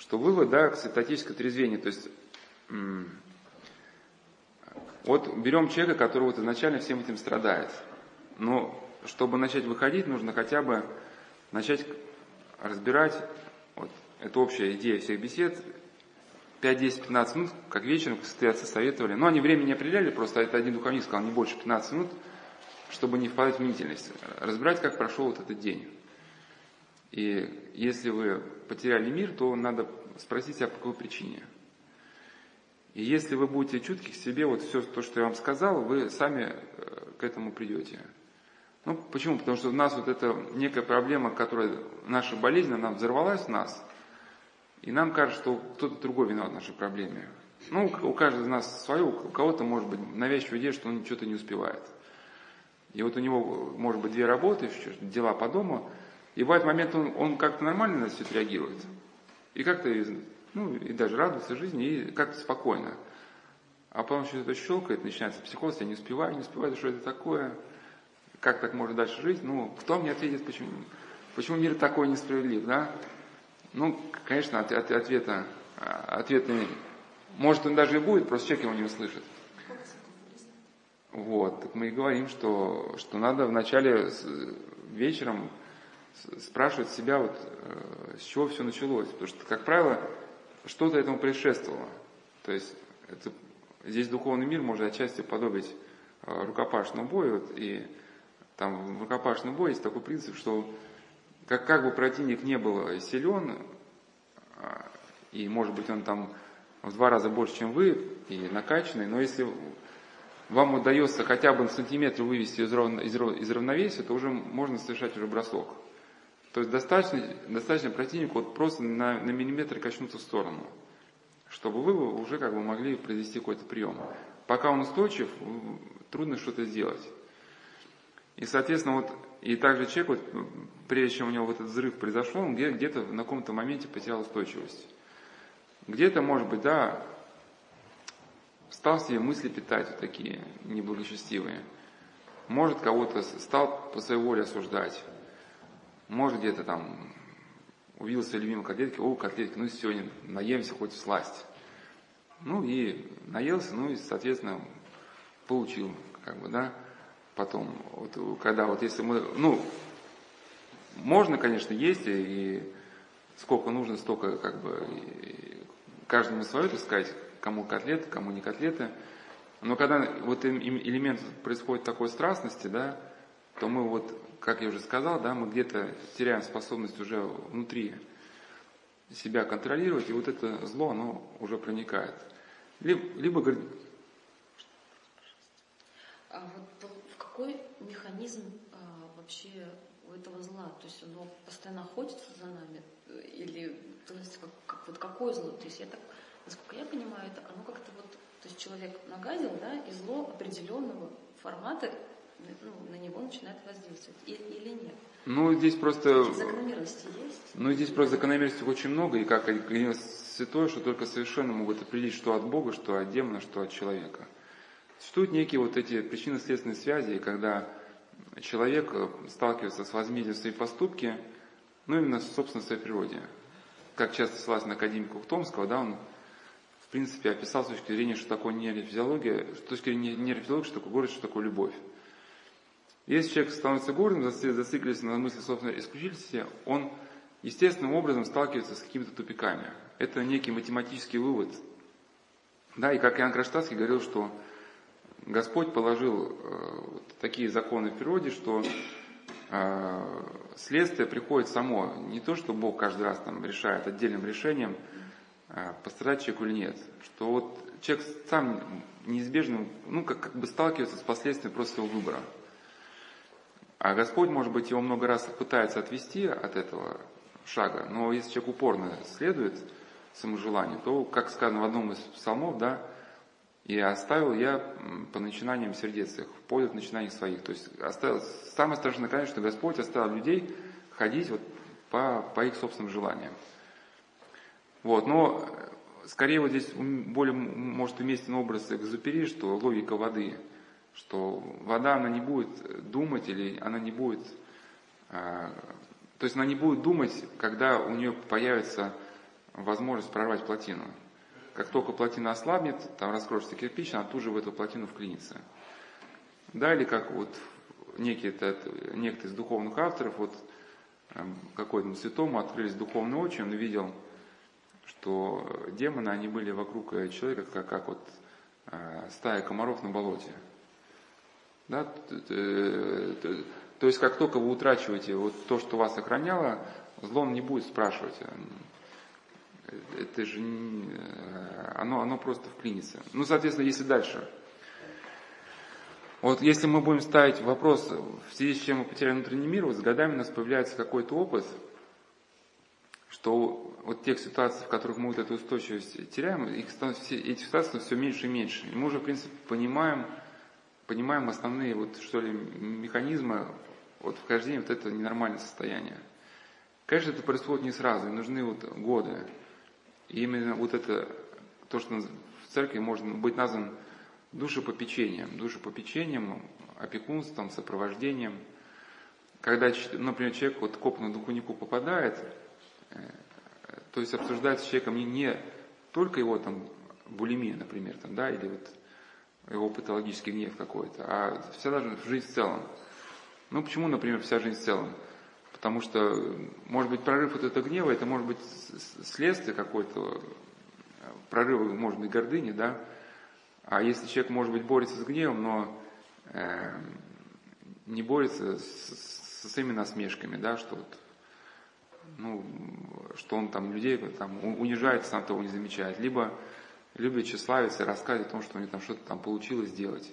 Что вывод, да, к статическое трезвение, то есть вот берем человека, который вот изначально всем этим страдает. Но чтобы начать выходить, нужно хотя бы начать разбирать, вот, это общая идея всех бесед, 5, 10, 15 минут, как вечером состояться советовали. Но они времени не определяли, просто это один духовник сказал, не больше 15 минут, чтобы не впадать в мнительность. Разбирать, как прошел вот этот день. И если вы потеряли мир, то надо спросить себя, по какой причине. И если вы будете чутки к себе, вот все то, что я вам сказал, вы сами э, к этому придете. Ну, почему? Потому что у нас вот эта некая проблема, которая, наша болезнь, она взорвалась в нас, и нам кажется, что кто-то другой виноват в нашей проблеме. Ну, у каждого из нас свое, у кого-то может быть навязчивая идея, что он что-то не успевает. И вот у него может быть две работы, дела по дому, и бывает момент, он, он как-то нормально на все реагирует. И как-то, ну, и даже радуется жизни, и как-то спокойно. А потом что-то щелкает, начинается психоз, я не успеваю, не успеваю, что это такое, как так может дальше жить? Ну, кто мне ответит, почему, почему мир такой несправедлив, да? Ну, конечно, от, от, ответа, ответа может он даже и будет, просто человек его не услышит. Вот, так мы и говорим, что, что надо вначале вечером спрашивать себя, вот, э, с чего все началось. Потому что, как правило, что-то этому предшествовало. То есть это, здесь духовный мир может отчасти подобить э, рукопашному бою. Вот, и там в рукопашном бою есть такой принцип, что как, как бы противник не был силен, а, и может быть он там в два раза больше, чем вы, и накачанный, но если вам удается хотя бы на сантиметр вывести из, равно, из, из равновесия, то уже можно совершать уже бросок. То есть достаточно, достаточно противнику вот просто на, на миллиметр качнуться в сторону, чтобы вы уже как бы могли произвести какой-то прием. Пока он устойчив, трудно что-то сделать. И, соответственно, вот, и также человек, вот, прежде чем у него вот этот взрыв произошел, он где-то на каком-то моменте потерял устойчивость. Где-то, может быть, да, стал себе мысли питать вот такие неблагочестивые. Может, кого-то стал по своей воле осуждать. Может, где-то там увидел свои любимые котлетки, о, котлетки, ну сегодня наемся хоть в сласть. Ну и наелся, ну и, соответственно, получил, как бы, да, потом, вот, когда вот если мы, ну, можно, конечно, есть, и сколько нужно, столько, как бы, каждому свое, так сказать, кому котлеты, кому не котлеты. Но когда вот элемент происходит такой страстности, да, то мы вот, как я уже сказал, да, мы где-то теряем способность уже внутри себя контролировать, и вот это зло, оно уже проникает. Либо, либо говорит...
А вот какой механизм а, вообще у этого зла? То есть оно постоянно охотится за нами? Или, то есть, как, как, вот какое зло? То есть я так насколько я понимаю, это оно как-то вот, то есть человек нагадил, да, и зло определенного формата ну, на него начинает воздействовать, или, или нет.
Ну, здесь просто...
Закономерности есть?
Ну, здесь просто закономерностей очень много, и как говорил святой, что только совершенно могут определить, что от Бога, что от демона, что от человека. Существуют некие вот эти причинно-следственные связи, когда человек сталкивается с возмездием своей поступки, ну, именно, собственно, в своей природе. Как часто ссылаясь на академика Ухтомского, да, он принципе, описал с точки зрения, что такое нейрофизиология, с точки зрения нейрофизиологии, что такое гордость, что такое любовь. Если человек становится гордым, зацикливается на мысли собственной исключительности, он естественным образом сталкивается с какими-то тупиками. Это некий математический вывод. Да, и как Иоанн Кронштадтский говорил, что Господь положил э, такие законы в природе, что э, следствие приходит само. Не то, что Бог каждый раз там решает отдельным решением, пострадать человеку или нет. Что вот человек сам неизбежно, ну, как, как бы сталкивается с последствиями просто своего выбора. А Господь, может быть, его много раз пытается отвести от этого шага, но если человек упорно следует своему желанию, то, как сказано в одном из псалмов, да, и оставил я по начинаниям сердец их, в поле начинаний своих. То есть оставил, самое страшное, конечно, что Господь оставил людей ходить вот по, по их собственным желаниям. Вот, но скорее вот здесь более может уместен образ экзупери, что логика воды, что вода, она не будет думать или она не будет, а, то есть она не будет думать, когда у нее появится возможность прорвать плотину. Как только плотина ослабнет, там раскроется кирпич, она тут же в эту плотину вклинится. Да, или как вот некий, это, некто из духовных авторов, вот эм, какой-то святому открылись духовные очи, он увидел, что демоны, они были вокруг человека, как, как вот э, стая комаров на болоте. Да? То есть, как только вы утрачиваете вот то, что вас охраняло, зло не будет спрашивать это же э, оно, оно просто вклинится. Ну, соответственно, если дальше. Вот если мы будем ставить вопрос, в связи с чем мы потеряли внутренний мир, вот с годами у нас появляется какой-то опыт, что вот тех ситуаций, в которых мы вот эту устойчивость теряем, их становится, эти ситуации все меньше и меньше. И мы уже, в принципе, понимаем, понимаем основные вот, что ли, механизмы вот, вхождения вот этого ненормального состояния. Конечно, это происходит не сразу, нужны вот годы. И именно вот это, то, что в церкви можно быть назван душепопечением, душепопечением, опекунством, сопровождением. Когда, например, человек вот к опытному духовнику попадает, то есть обсуждается с человеком не, не только его там булимия, например, там, да, или вот его патологический гнев какой-то, а вся даже жизнь в целом. Ну, почему, например, вся жизнь в целом? Потому что, может быть, прорыв вот этого гнева, это может быть следствие какой-то, прорыва, может быть, гордыни, да. А если человек, может быть, борется с гневом, но э, не борется с, с своими насмешками, да, что вот, ну, что он там людей там, унижает, сам того не замечает, либо любит тщеславиться и рассказывать о том, что у него там что-то там получилось сделать.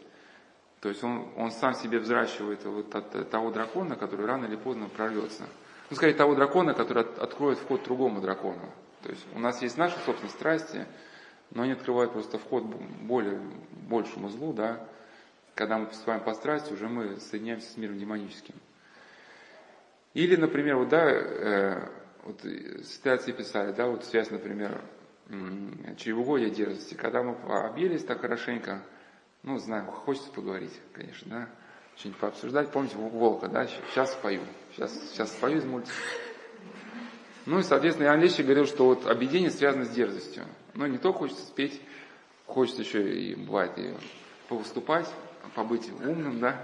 То есть он, он сам себе взращивает вот от, от того дракона, который рано или поздно прорвется. Ну, скорее, того дракона, который от, откроет вход другому дракону. То есть у нас есть наши, собственно, страсти, но они открывают просто вход более, большему злу, да. Когда мы поступаем по страсти, уже мы соединяемся с миром демоническим. Или, например, вот, да, э, вот ситуации писали, да, вот связь, например, чревугодия дерзости. Когда мы объелись так хорошенько, ну, знаю, хочется поговорить, конечно, да. Что-нибудь пообсуждать. Помните Волка, да? Сейчас спою. Сейчас, сейчас спою из мультика. Ну и, соответственно, Иоанн Лещик говорил, что вот объединение связано с дерзостью. Но не только хочется спеть, хочется еще и, бывает, и повыступать, побыть умным, да.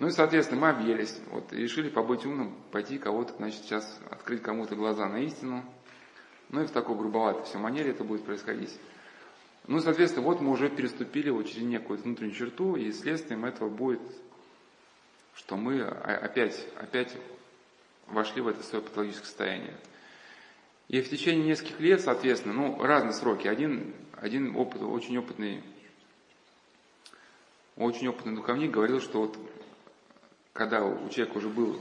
Ну и, соответственно, мы объелись, вот, и решили побыть умным, пойти кого-то, значит, сейчас открыть кому-то глаза на истину. Ну и в такой грубоватой все манере это будет происходить. Ну, соответственно, вот мы уже переступили вот через некую внутреннюю черту, и следствием этого будет, что мы опять, опять вошли в это свое патологическое состояние. И в течение нескольких лет, соответственно, ну, разные сроки. Один, один опыт, очень опытный, очень опытный духовник говорил, что вот когда у человека уже был,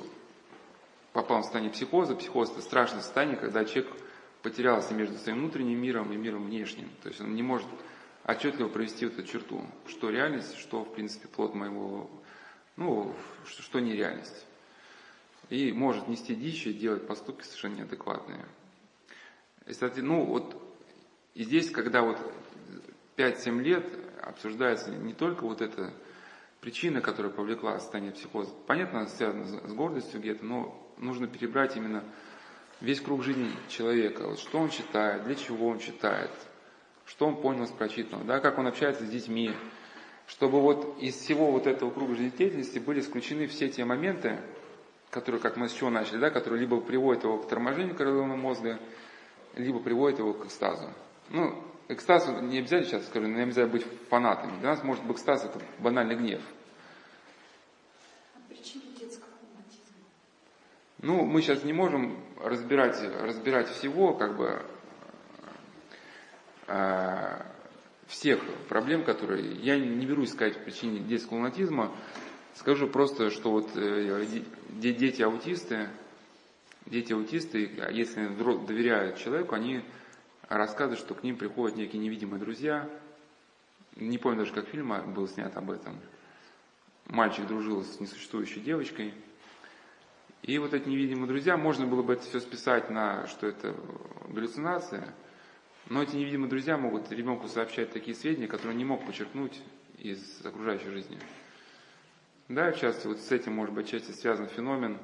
попал в состояние психоза, психоз это страшное состояние, когда человек потерялся между своим внутренним миром и миром внешним. То есть он не может отчетливо провести эту черту, что реальность, что, в принципе, плод моего, ну, что, что не реальность. И может нести дичь и делать поступки совершенно неадекватные. И, ну, вот и здесь, когда вот 5-7 лет обсуждается не только вот эта причина, которая повлекла состояние психоза. Понятно, связана с гордостью где-то, но нужно перебрать именно весь круг жизни человека, вот что он читает, для чего он читает, что он понял с прочитанного, да, как он общается с детьми, чтобы вот из всего вот этого круга жизнедеятельности были исключены все те моменты, которые, как мы с чего начали, да, которые либо приводят его к торможению коррелионного мозга, либо приводят его к экстазу. Ну, экстаз не обязательно, сейчас скажу, не обязательно быть фанатами. Для нас может быть экстаз это банальный гнев. Ну, мы сейчас не можем разбирать, разбирать всего, как бы, э, всех проблем, которые... Я не берусь сказать причине детского лунатизма, скажу просто, что вот э, дети аутисты, дети аутисты, если доверяют человеку, они рассказывает, что к ним приходят некие невидимые друзья. Не помню даже, как фильм был снят об этом. Мальчик дружил с несуществующей девочкой. И вот эти невидимые друзья, можно было бы это все списать на, что это галлюцинация, но эти невидимые друзья могут ребенку сообщать такие сведения, которые он не мог подчеркнуть из окружающей жизни. Да, часто вот с этим может быть часто связан феномен,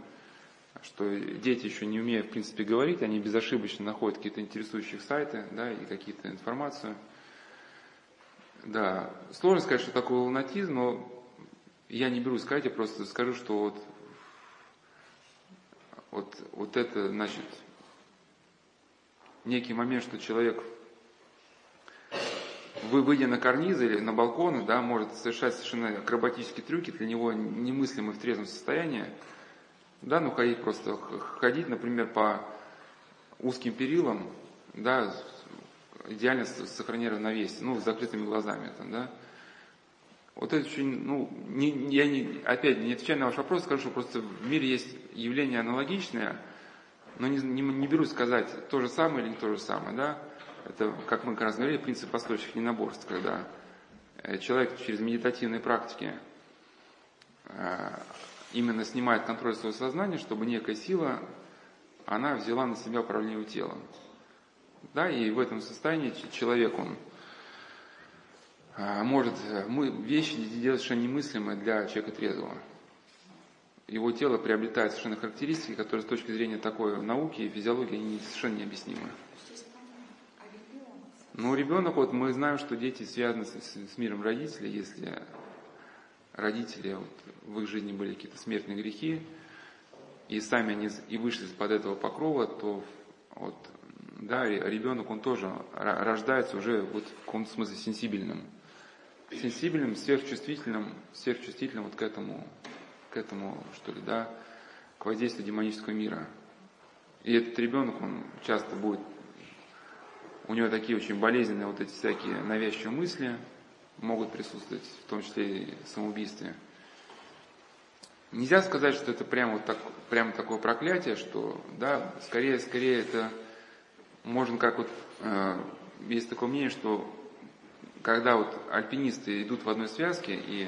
что дети еще не умея в принципе говорить, они безошибочно находят какие-то интересующие сайты, да, и какие-то информацию. Да, сложно сказать, что такое лунатизм, но я не берусь сказать, я просто скажу, что вот, вот, вот это, значит, некий момент, что человек, вы, выйдя на карнизы или на балконы, да, может совершать совершенно акробатические трюки, для него немыслимы в трезвом состоянии, да, ну ходить просто, ходить, например, по узким перилам, да, идеально сохраняя равновесие, ну, с закрытыми глазами, там, да. Вот это очень, ну, не, я не, опять не отвечая на ваш вопрос, скажу, что просто в мире есть явление аналогичное, но не, не, не берусь сказать, то же самое или не то же самое, да. Это, как мы как раз говорили, принцип постойчих ненаборств, когда э, человек через медитативные практики э, именно снимает контроль своего сознания, чтобы некая сила, она взяла на себя управление телом. Да, и в этом состоянии человек, он а, может мы, вещи делать совершенно немыслимые для человека трезвого. Его тело приобретает совершенно характеристики, которые с точки зрения такой науки и физиологии они совершенно необъяснимы. Ну, ребенок, вот мы знаем, что дети связаны с, с миром родителей, если родители, вот, в их жизни были какие-то смертные грехи, и сами они и вышли из-под этого покрова, то вот, да, ребенок, он тоже рождается уже вот в каком-то смысле сенсибельным. Сенсибельным, сверхчувствительным, сверхчувствительным вот к этому, к этому, что ли, да, к воздействию демонического мира. И этот ребенок, он часто будет, у него такие очень болезненные вот эти всякие навязчивые мысли могут присутствовать, в том числе и самоубийстве. Нельзя сказать, что это прямо, вот так, прямо такое проклятие, что, да, скорее, скорее это можно как вот, э, есть такое мнение, что когда вот альпинисты идут в одной связке и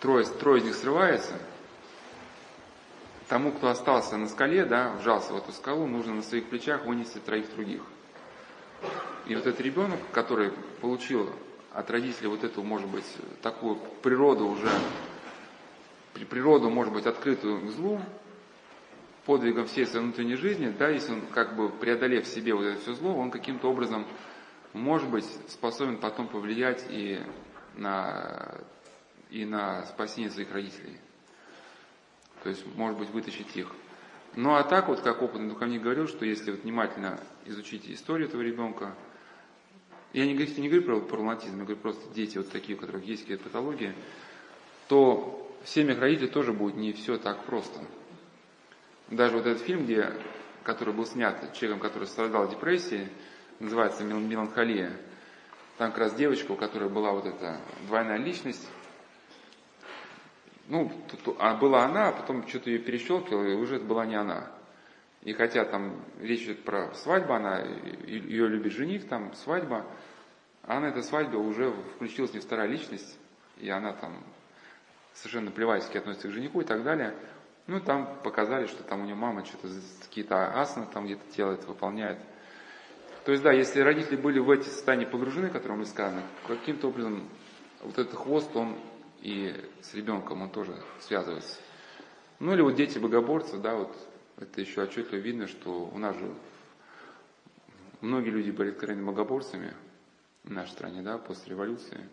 трое, трое из них срывается, тому, кто остался на скале, да, вжался в эту скалу, нужно на своих плечах вынести троих других. И вот этот ребенок, который получил от родителей вот эту, может быть, такую природу уже природу, может быть, открытую к злу, подвигом всей своей внутренней жизни, да, если он как бы преодолев в себе вот это все зло, он каким-то образом, может быть, способен потом повлиять и на, и на спасение своих родителей. То есть, может быть, вытащить их. Ну а так вот, как опытный духовник говорил, что если вот внимательно изучить историю этого ребенка, я не, не говорю про, лунатизм, я говорю просто дети вот такие, у которых есть какие-то патологии, то в семьях родителей тоже будет не все так просто. Даже вот этот фильм, где, который был снят человеком, который страдал депрессией, называется «Меланхолия», там как раз девочка, у которой была вот эта двойная личность, ну, а была она, а потом что-то ее перещелкивало, и уже это была не она. И хотя там речь идет про свадьбу, она, ее любит жених, там свадьба, а на этой свадьбе уже включилась не вторая личность, и она там совершенно плевательски относится к жениху и так далее. Ну, там показали, что там у нее мама что-то какие-то асаны там где-то делает, выполняет. То есть, да, если родители были в эти состояния погружены, которые мы сказали, каким-то образом вот этот хвост, он и с ребенком он тоже связывается. Ну или вот дети богоборцы, да, вот это еще отчетливо видно, что у нас же многие люди были откровенными богоборцами в нашей стране, да, после революции.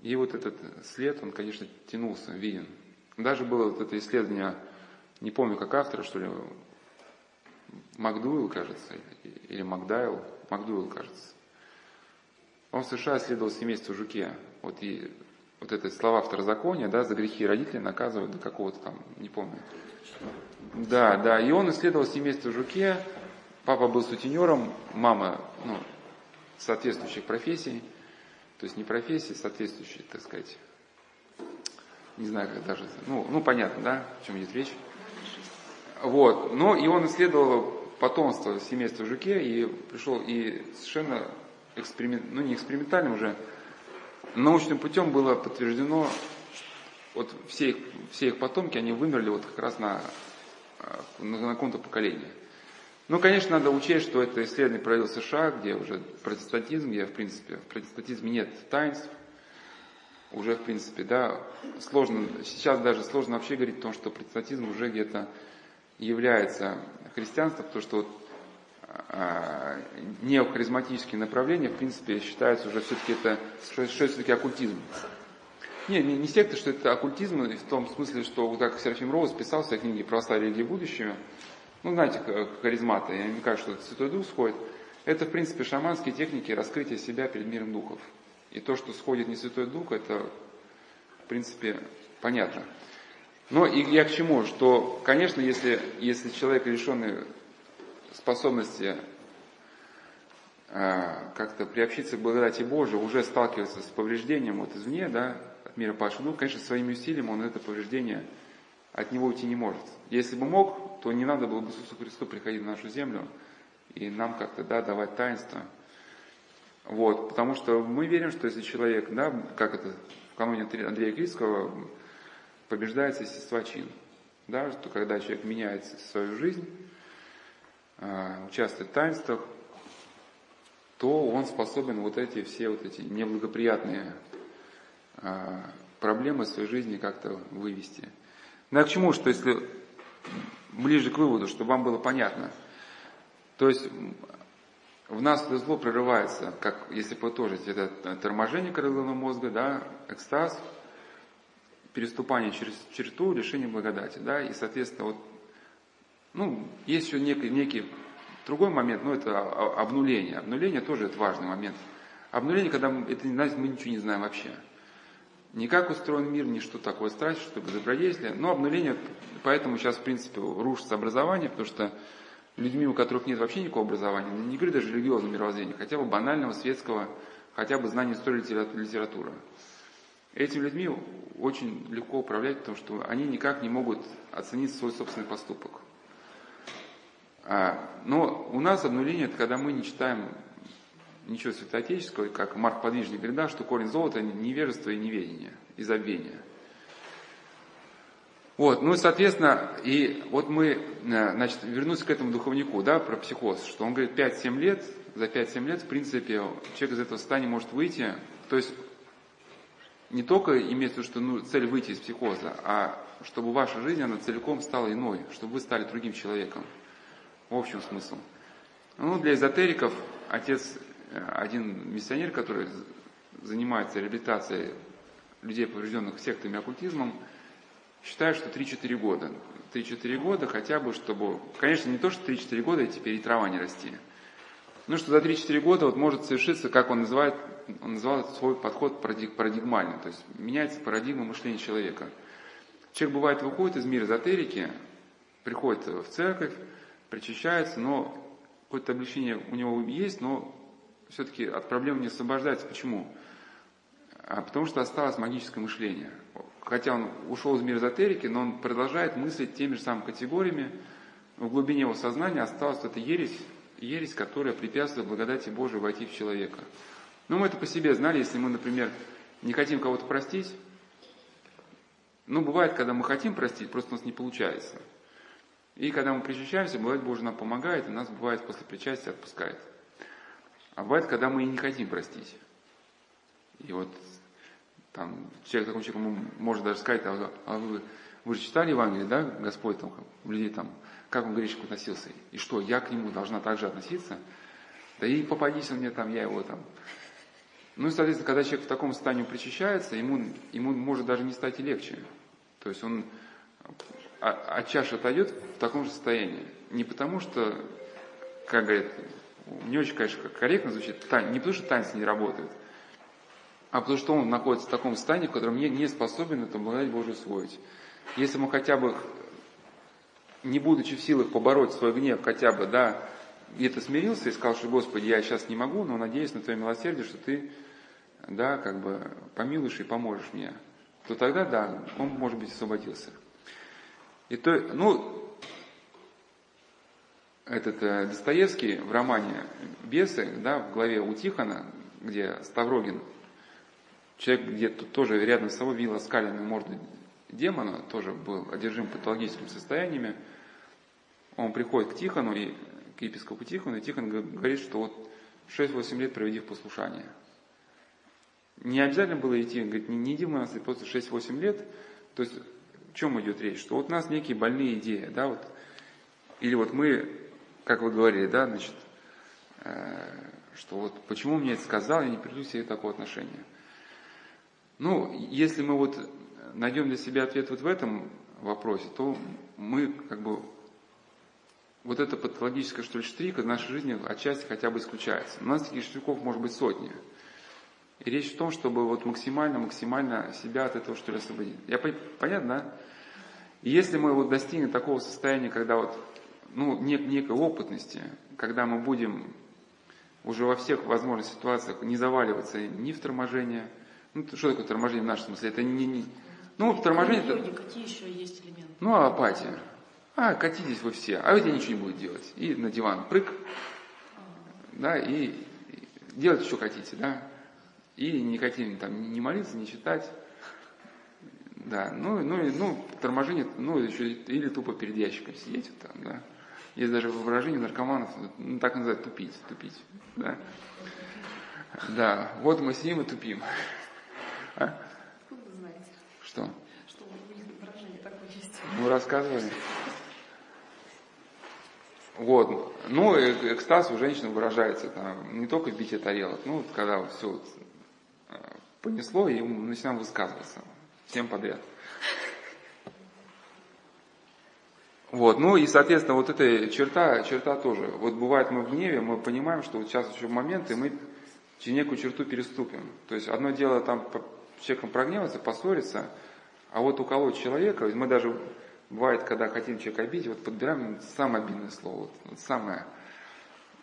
И вот этот след, он, конечно, тянулся, виден. Даже было вот это исследование, не помню, как автора, что ли, Макдуэлл, кажется, или Макдайл, Макдуэлл, кажется. Он в США исследовал семейство Жуке. Вот и вот это слова второзакония, да, за грехи родителей наказывают до какого-то там, не помню. Да, да, и он исследовал семейство Жуке, папа был сутенером, мама, ну, соответствующих профессий – то есть не профессии соответствующие, так сказать, не знаю, как даже, ну, ну понятно, да, о чем идет речь. Вот, но и он исследовал потомство семейства Жуке и пришел и совершенно эксперимент, ну не экспериментальным уже, научным путем было подтверждено, вот все их, все их потомки, они вымерли вот как раз на, на, на каком-то поколении. Ну, конечно, надо учесть, что это исследование провел США, где уже протестантизм, где, в принципе, в протестантизме нет таинств, уже, в принципе, да, сложно, сейчас даже сложно вообще говорить о том, что протестантизм уже где-то является христианством, потому что вот, неохаризматические направления, в принципе, считаются уже все-таки это, что, что все-таки оккультизм. Не, не, не секта, что это оккультизм в том смысле, что вот как Серафим Роуз писал в своей книге «Православие религии будущего», ну, знаете, харизматы, я не кажу, что это Святой Дух сходит, это, в принципе, шаманские техники раскрытия себя перед миром духов. И то, что сходит не Святой Дух, это, в принципе, понятно. Но и я к чему? Что, конечно, если, если человек лишенный способности э, как-то приобщиться к благодати Божией, уже сталкивается с повреждением вот извне, да, от мира падшего, ну, конечно, своими усилиями он это повреждение от него уйти не может. Если бы мог, то не надо было бы Иисусу Христу приходить на нашу землю и нам как-то, да, давать таинство – вот, потому что мы верим, что если человек, да, как это в каноне Андрея Критского, побеждается естества чин. Да, что когда человек меняет свою жизнь, участвует в таинствах, то он способен вот эти все вот эти неблагоприятные а, проблемы своей жизни как-то вывести. Ну а к чему, что если ближе к выводу, чтобы вам было понятно. То есть в нас это зло прорывается, как если подытожить, это торможение крылного мозга, да, экстаз, переступание через черту, лишение благодати, да, и, соответственно, вот, ну, есть еще некий, некий другой момент, но это обнуление. Обнуление тоже это важный момент. Обнуление, когда это значит, мы ничего не знаем вообще. Не как устроен мир, ни что такое страсть, что такое добродействие. Но обнуление, поэтому сейчас, в принципе, рушится образование, потому что людьми, у которых нет вообще никакого образования, не говорю даже религиозного мировоззрения, хотя бы банального, светского, хотя бы знания истории литературы. Этими людьми очень легко управлять, потому что они никак не могут оценить свой собственный поступок. А, но у нас обнуление – это когда мы не читаем ничего святоотеческого, как Марк Подвижник говорит, да, что корень золота – невежество и неведение, и забвение – вот, ну и, соответственно, и вот мы, э, значит, вернусь к этому духовнику, да, про психоз, что он говорит, 5-7 лет, за 5-7 лет, в принципе, человек из этого состояния может выйти, то есть не только имеется в что ну, цель выйти из психоза, а чтобы ваша жизнь, она целиком стала иной, чтобы вы стали другим человеком. В общем смысл. Ну, для эзотериков отец, э, один миссионер, который занимается реабилитацией людей, поврежденных сектами оккультизмом, Считаю, что 3-4 года. 3-4 года хотя бы, чтобы... Конечно, не то, что 3-4 года и теперь и трава не расти. Ну, что за 3-4 года вот может совершиться, как он называет, он называл свой подход парадигмальный, то есть меняется парадигма мышления человека. Человек бывает выходит из мира эзотерики, приходит в церковь, причащается, но какое-то облегчение у него есть, но все-таки от проблем не освобождается. Почему? А потому что осталось магическое мышление хотя он ушел из мира эзотерики, но он продолжает мыслить теми же самыми категориями, в глубине его сознания осталась эта ересь, ересь, которая препятствует благодати Божией войти в человека. Ну, мы это по себе знали, если мы, например, не хотим кого-то простить, ну, бывает, когда мы хотим простить, просто у нас не получается. И когда мы причащаемся, бывает, Боже нам помогает, и нас бывает после причастия отпускает. А бывает, когда мы и не хотим простить. И вот там, человек такому человеку может даже сказать, а, а вы, вы же читали Евангелие, да, Господь там, людей там, как он к грешнику относился, и что, я к нему должна так же относиться? Да и попадись он мне там, я его там. Ну и, соответственно, когда человек в таком состоянии причащается, ему, ему может даже не стать и легче. То есть он а, а чаши отойдет в таком же состоянии. Не потому что, как говорят, не очень, конечно, корректно звучит, не потому что танцы не работают, а потому что он находится в таком состоянии, в котором не, не способен эту благодать Божию усвоить. Если мы хотя бы, не будучи в силах побороть свой гнев, хотя бы, да, где-то смирился и сказал, что, Господи, я сейчас не могу, но надеюсь на Твое милосердие, что Ты, да, как бы помилуешь и поможешь мне, то тогда, да, он, может быть, освободился. И то, ну, этот э, Достоевский в романе «Бесы», да, в главе у Тихона, где Ставрогин, человек, где тоже рядом с собой видел оскаленную морду демона, тоже был одержим патологическими состояниями, он приходит к Тихону, и, к епископу Тихону, и Тихон говорит, что вот 6-8 лет проведи в послушании. Не обязательно было идти, он говорит, не, не иди в монастырь, просто 6-8 лет. То есть, о чем идет речь? Что вот у нас некие больные идеи, да, вот, или вот мы, как вы говорили, да, значит, э, что вот почему мне это сказал, я не приду себе такого отношения. Ну, если мы вот найдем для себя ответ вот в этом вопросе, то мы как бы вот эта патологическая что ли штрик из нашей жизни отчасти хотя бы исключается. У нас таких штриков может быть сотни. И речь в том, чтобы вот максимально, максимально себя от этого что ли освободить. Я понятно, да? И если мы вот достигнем такого состояния, когда вот, ну, нет некой опытности, когда мы будем уже во всех возможных ситуациях не заваливаться ни в торможение, ну, что такое торможение в нашем смысле? Это не, не ну, торможение...
Йоги, какие еще есть элементы?
Ну, апатия. А, катитесь вы все, а ведь я ничего не буду делать. И на диван прыг, да, и, и делать что хотите, да. И не хотим там не молиться, не читать. Да, ну, ну, ну, торможение, ну, еще или тупо перед ящиком сидеть вот там, да. Есть даже выражение наркоманов, ну, так называют, тупить, тупить, да. Да, вот мы сидим и тупим.
А?
Что?
Что у них выражение такое есть.
Ну, рассказывали. Вот. Ну, экстаз у женщин выражается там, не только в битье тарелок, ну, когда все вот, э, понесло, и мы начинаем высказываться всем подряд. Вот, ну и, соответственно, вот эта черта, черта тоже. Вот бывает мы в гневе, мы понимаем, что вот сейчас еще момент, и мы через некую черту переступим. То есть одно дело там человеком прогневаться, поссориться, а вот уколоть человека, мы даже бывает, когда хотим человека обидеть, вот подбираем самое обидное слово, вот, самое.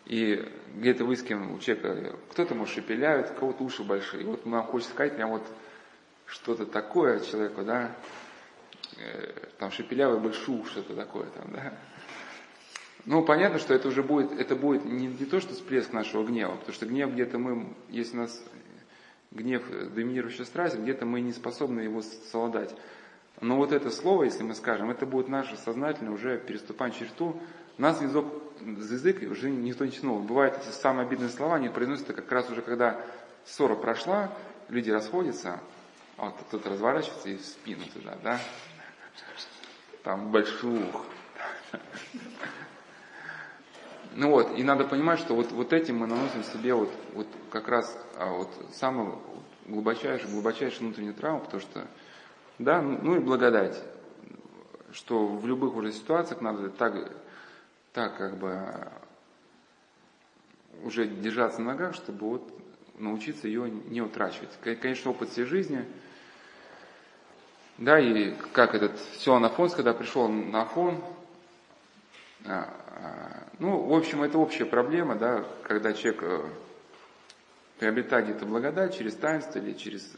И где-то выискиваем у человека, кто-то, может, шепеляют, кого-то уши большие. И вот нам хочется сказать прям вот что-то такое человеку, да, э, там шепелявый большой уши, что-то такое там, да. Ну, понятно, что это уже будет, это будет не, не то, что всплеск нашего гнева, потому что гнев где-то мы, если у нас гнев доминирующая страсть, где-то мы не способны его совладать. Но вот это слово, если мы скажем, это будет наше сознательное уже переступание черту. Нас язык, язык уже никто не тянул. Бывает, эти самые обидные слова, они произносятся как раз уже, когда ссора прошла, люди расходятся, вот кто-то разворачивается и в спину туда, да? Там большух. Ну вот, и надо понимать, что вот, вот этим мы наносим себе вот, вот как раз а вот самую глубочайшую, глубочайшую внутреннюю травму, потому что да, ну и благодать, что в любых уже ситуациях надо так, так как бы уже держаться на ногах, чтобы вот научиться ее не утрачивать. Конечно, опыт всей жизни, да, и как этот Сион Афонс, когда пришел на Афон, а, а, ну, в общем, это общая проблема, да, когда человек э, приобретает где-то благодать через таинство или через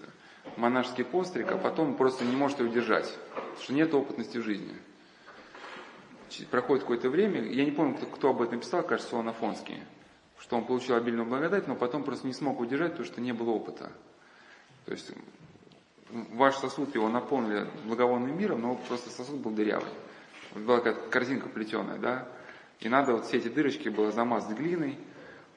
монашеский постриг, а потом просто не может ее удержать, потому что нет опытности в жизни. Проходит какое-то время, я не помню, кто, кто об этом писал, кажется, он Афонский, что он получил обильную благодать, но потом просто не смог удержать, потому что не было опыта. То есть ваш сосуд его наполнили благовонным миром, но просто сосуд был дырявый. Вот была какая-то корзинка плетеная, да, и надо вот все эти дырочки было замазать глиной.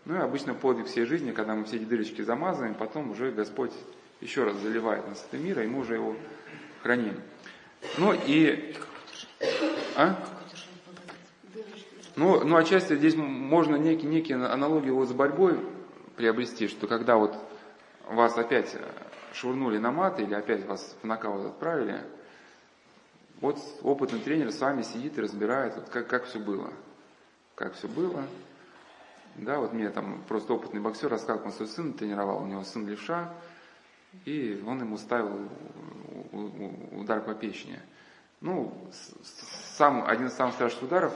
Ну и обычно подвиг всей жизни, когда мы все эти дырочки замазываем, потом уже Господь еще раз заливает нас это мира, и мы уже его храним. Ну и... А? Ну, ну, отчасти здесь можно некие, некие аналогии вот с борьбой приобрести, что когда вот вас опять швырнули на мат или опять вас в нокаут отправили, вот опытный тренер с вами сидит и разбирает, вот как, как все было. Как все было. Да, вот мне там просто опытный боксер рассказал, он свой сын тренировал, у него сын левша, и он ему ставил удар по печени. Ну, сам, один из самых страшных ударов,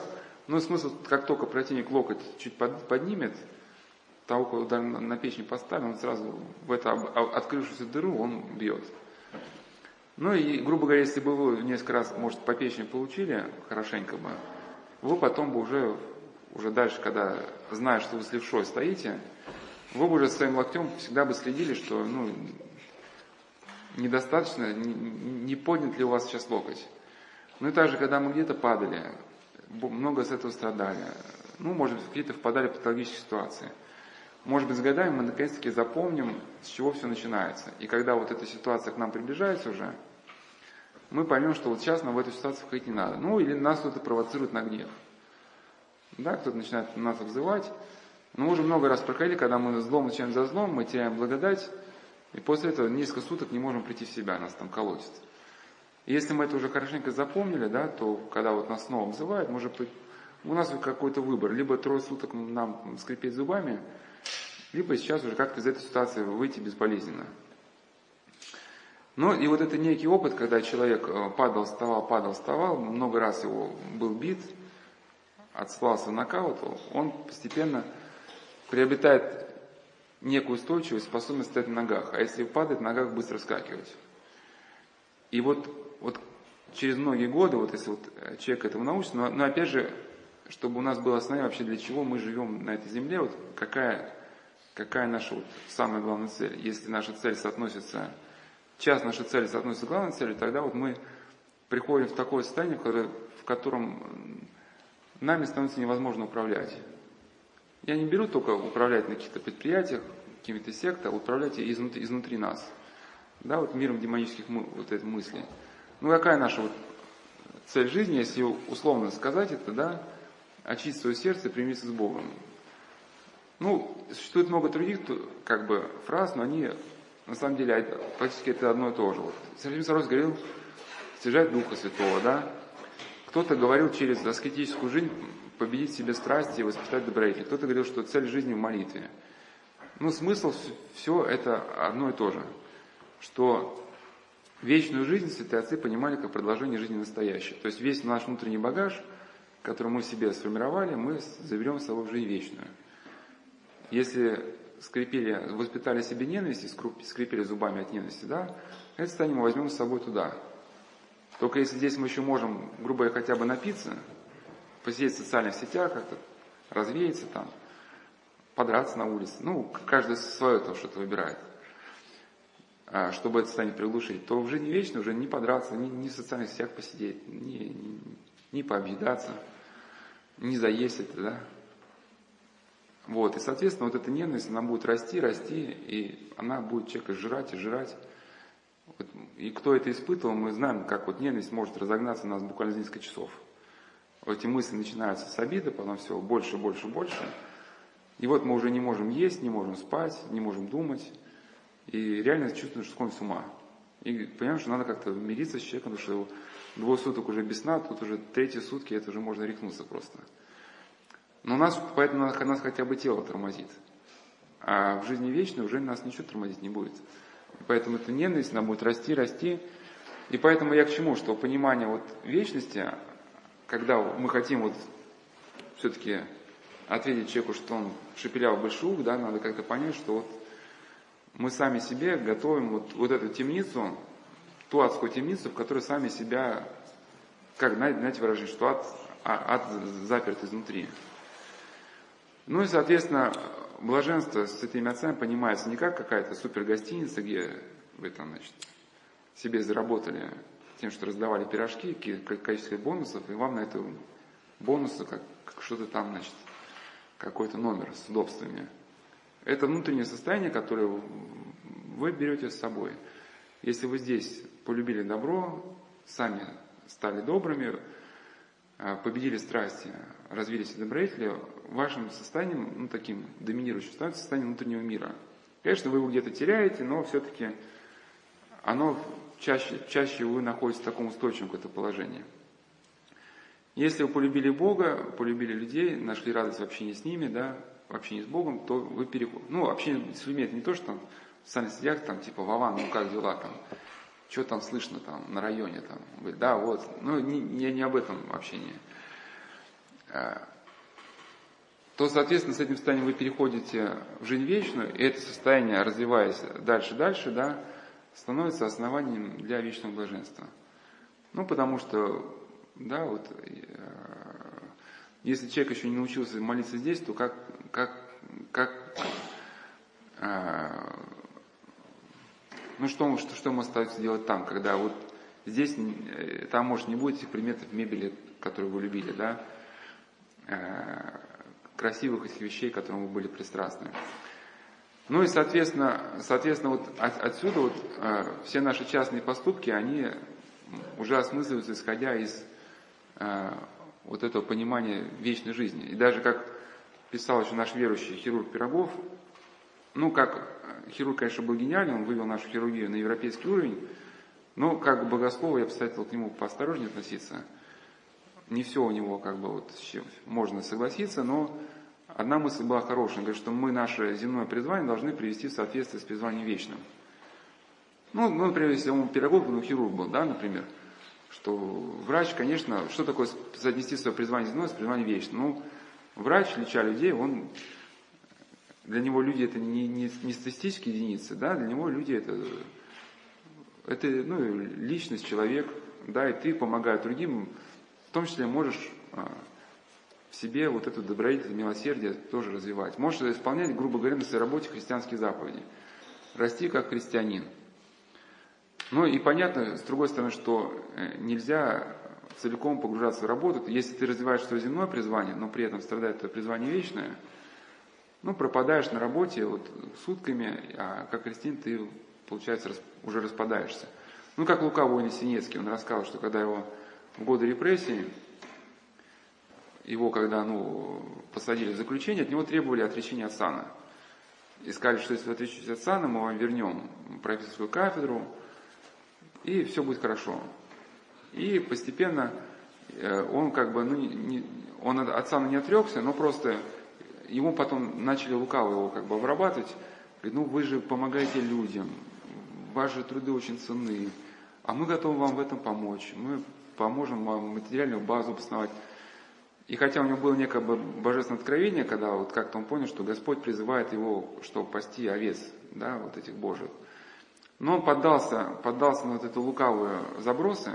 ну, смысл, как только противник локоть чуть под, поднимет, того, кого удар на, на печень поставил, он сразу в эту открывшуюся дыру он бьет. Ну и, грубо говоря, если бы вы несколько раз, может, по печени получили хорошенько бы, вы потом бы уже уже дальше, когда зная, что вы с левшой стоите, вы бы уже своим локтем всегда бы следили, что ну, недостаточно, не, не поднят ли у вас сейчас локоть. Ну и также, когда мы где-то падали, много с этого страдали, ну, может быть, какие-то впадали в патологические ситуации. Может быть, с годами мы наконец-таки запомним, с чего все начинается. И когда вот эта ситуация к нам приближается уже, мы поймем, что вот сейчас нам в эту ситуацию входить не надо. Ну, или нас кто-то провоцирует на гнев. Да, кто-то начинает нас обзывать. Но мы уже много раз проходили, когда мы злом начинаем за злом, мы теряем благодать, и после этого несколько суток не можем прийти в себя, нас там колотит. И если мы это уже хорошенько запомнили, да, то когда вот нас снова обзывают, может быть, у нас какой-то выбор. Либо трое суток нам скрипеть зубами, либо сейчас уже как-то из этой ситуации выйти безболезненно. Ну и вот это некий опыт, когда человек э, падал, вставал, падал, вставал, много раз его был бит, отслался нокаут, он постепенно приобретает некую устойчивость, способность стоять на ногах. А если падает, на ногах быстро вскакивать. И вот, вот через многие годы, вот если вот человек этому научится, но, но опять же, чтобы у нас было основание вообще для чего мы живем на этой земле, вот какая, какая наша вот самая главная цель. Если наша цель соотносится, часть нашей цели соотносится к главной цели, тогда вот мы приходим в такое состояние, в котором нами становится невозможно управлять. Я не беру только управлять на каких-то предприятиях, какими-то сектами, управлять изнутри, изнутри нас. Да, вот миром демонических вот этой мысли. Ну какая наша вот цель жизни, если условно сказать это, да, очистить свое сердце и примириться с Богом. Ну, существует много других как бы фраз, но они на самом деле практически это одно и то же. Вот Сергей Сарос говорил, стяжать Духа Святого, да. Кто-то говорил через аскетическую жизнь победить в себе страсти и воспитать добродетель. Кто-то говорил, что цель жизни в молитве. Ну, смысл все это одно и то же. Что вечную жизнь святые отцы понимали как продолжение жизни настоящей. То есть весь наш внутренний багаж, который мы себе сформировали, мы заберем с собой в жизнь вечную. Если скрепили, воспитали себе ненависть и скрепили зубами от ненависти, да, это состояние мы возьмем с собой туда. Только если здесь мы еще можем, грубо говоря, хотя бы напиться, посидеть в социальных сетях, как-то развеяться там, подраться на улице. Ну, каждый свое то что-то выбирает. А, чтобы это состояние приглушить, то в жизни вечно уже не подраться, ни, ни в социальных сетях посидеть, ни, ни, ни пообъедаться, не заесть это, да. Вот, и, соответственно, вот эта ненависть, она будет расти, расти, и она будет человека жрать и жрать. Вот, и кто это испытывал, мы знаем, как вот ненависть может разогнаться у нас буквально за несколько часов. Эти мысли начинаются с обиды, потом все больше, больше, больше. И вот мы уже не можем есть, не можем спать, не можем думать. И реально чувствуем, что сходим с ума. И понимаем, что надо как-то мириться с человеком, потому что двое суток уже без сна, тут уже третьи сутки, это уже можно рехнуться просто. Но нас, поэтому нас хотя бы тело тормозит. А в жизни вечной уже нас ничего тормозить не будет. Поэтому эта ненависть, она будет расти, расти. И поэтому я к чему, что понимание вот вечности, когда мы хотим вот все-таки ответить человеку, что он шепелял большую, да, надо как-то понять, что вот мы сами себе готовим вот, вот эту темницу, ту адскую темницу, в которой сами себя, как, знаете выражение, что ад, а, ад заперт изнутри. Ну и, соответственно, блаженство с этими отцами понимается не как какая-то супер гостиница, где вы там, значит, себе заработали тем, что раздавали пирожки, количество бонусов, и вам на это бонусы, как, как что-то там, значит, какой-то номер с удобствами. Это внутреннее состояние, которое вы берете с собой. Если вы здесь полюбили добро, сами стали добрыми, а, победили страсти, развились добродетели, вашим состоянием, ну, таким доминирующим, становится состояние внутреннего мира. Конечно, вы его где-то теряете, но все-таки оно чаще, чаще вы находитесь в таком устойчивом какое-то положении. Если вы полюбили Бога, полюбили людей, нашли радость в общении с ними, да, в общении с Богом, то вы переходите. Ну, общение с людьми это не то, что там в социальных там, типа, Вован, ну как дела там, что там слышно там на районе там. Говорит, да, вот. Ну, не, не, не об этом общении. А, то, соответственно, с этим состоянием вы переходите в жизнь вечную, и это состояние, развиваясь дальше-дальше, да, становится основанием для вечного блаженства. Ну, потому что, да, вот, э, если человек еще не научился молиться здесь, то как, как, как а, ну что, что, что ему остается делать там, когда вот здесь, э, там, может, не будет этих предметов мебели, которые вы любили, да, э, красивых этих вещей, к которым вы были пристрастны. Ну и, соответственно, соответственно вот от, отсюда вот э, все наши частные поступки, они уже осмысливаются, исходя из э, вот этого понимания вечной жизни. И даже как писал еще наш верующий хирург Пирогов, ну, как хирург, конечно, был гениальный, он вывел нашу хирургию на европейский уровень, но как богослову я посоветовал к нему поосторожнее относиться. Не все у него как бы вот с чем можно согласиться, но одна мысль была хорошая. Он говорит, что мы наше земное призвание должны привести в соответствие с призванием вечным. Ну, ну например, если он педагог, ну, хирург был, да, например, что врач, конечно, что такое соотнести свое призвание земное с призванием вечным? Ну, врач, леча людей, он для него люди это не, не, не статистические единицы, да, для него люди это, это ну, личность, человек, да, и ты, помогая другим, в том числе можешь а, в себе вот эту добродетель, милосердие тоже развивать. Можешь исполнять, грубо говоря, на своей работе христианские заповеди. Расти как христианин. Ну и понятно, с другой стороны, что э, нельзя целиком погружаться в работу. Если ты развиваешь свое земное призвание, но при этом страдает твое призвание вечное – ну, пропадаешь на работе вот сутками, а как крестин ты, получается, уже распадаешься. Ну, как Лука Войни Синецкий, он рассказал, что когда его в годы репрессий, его, когда ну, посадили в заключение, от него требовали отречения от сана. И сказали, что если вы отречетесь от сана, мы вам вернем профессорскую кафедру, и все будет хорошо. И постепенно э, он как бы, ну, не, он от сана не отрекся, но просто ему потом начали лукаво его как бы обрабатывать. Говорит, ну вы же помогаете людям, ваши труды очень ценны, а мы готовы вам в этом помочь. Мы поможем вам материальную базу обосновать. И хотя у него было некое божественное откровение, когда вот как-то он понял, что Господь призывает его, чтобы пасти овец, да, вот этих Божьих. Но он поддался, поддался на вот эту лукавую забросы,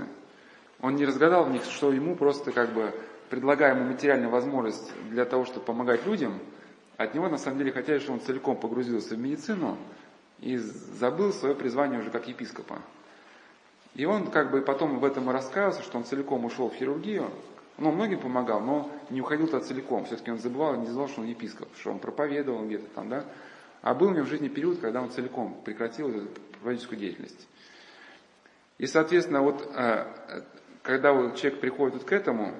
он не разгадал в них, что ему просто как бы предлагая ему материальную возможность для того, чтобы помогать людям, от него на самом деле хотели, чтобы он целиком погрузился в медицину и забыл свое призвание уже как епископа. И он как бы потом в этом и раскаялся, что он целиком ушел в хирургию. Ну, многим помогал, но не уходил туда целиком. Все-таки он забывал, не знал, что он епископ, что он проповедовал где-то там, да. А был у него в жизни период, когда он целиком прекратил эту пророческую деятельность. И, соответственно, вот э, когда человек приходит вот к этому,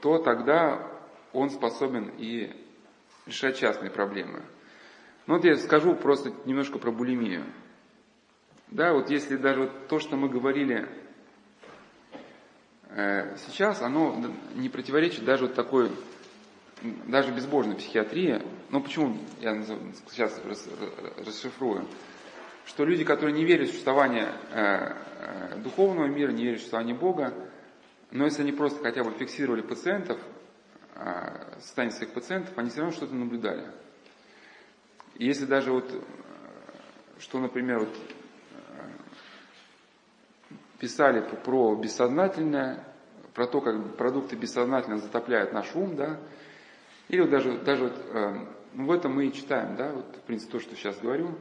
то тогда он способен и решать частные проблемы. Ну вот я скажу просто немножко про булимию. Да, вот если даже вот то, что мы говорили э, сейчас, оно не противоречит даже вот такой, даже безбожной психиатрии. Ну почему я сейчас расшифрую? Что люди, которые не верят в существование э, э, духовного мира, не верят в существование Бога, но если они просто хотя бы фиксировали пациентов, а, состояние своих пациентов, они все равно что-то наблюдали. Если даже вот, э, что, например, вот, э, писали про бессознательное, про то, как продукты бессознательно затопляют наш ум, да, или вот даже, даже вот, э, ну, в этом мы и читаем, да, вот, в принципе, то, что сейчас говорю.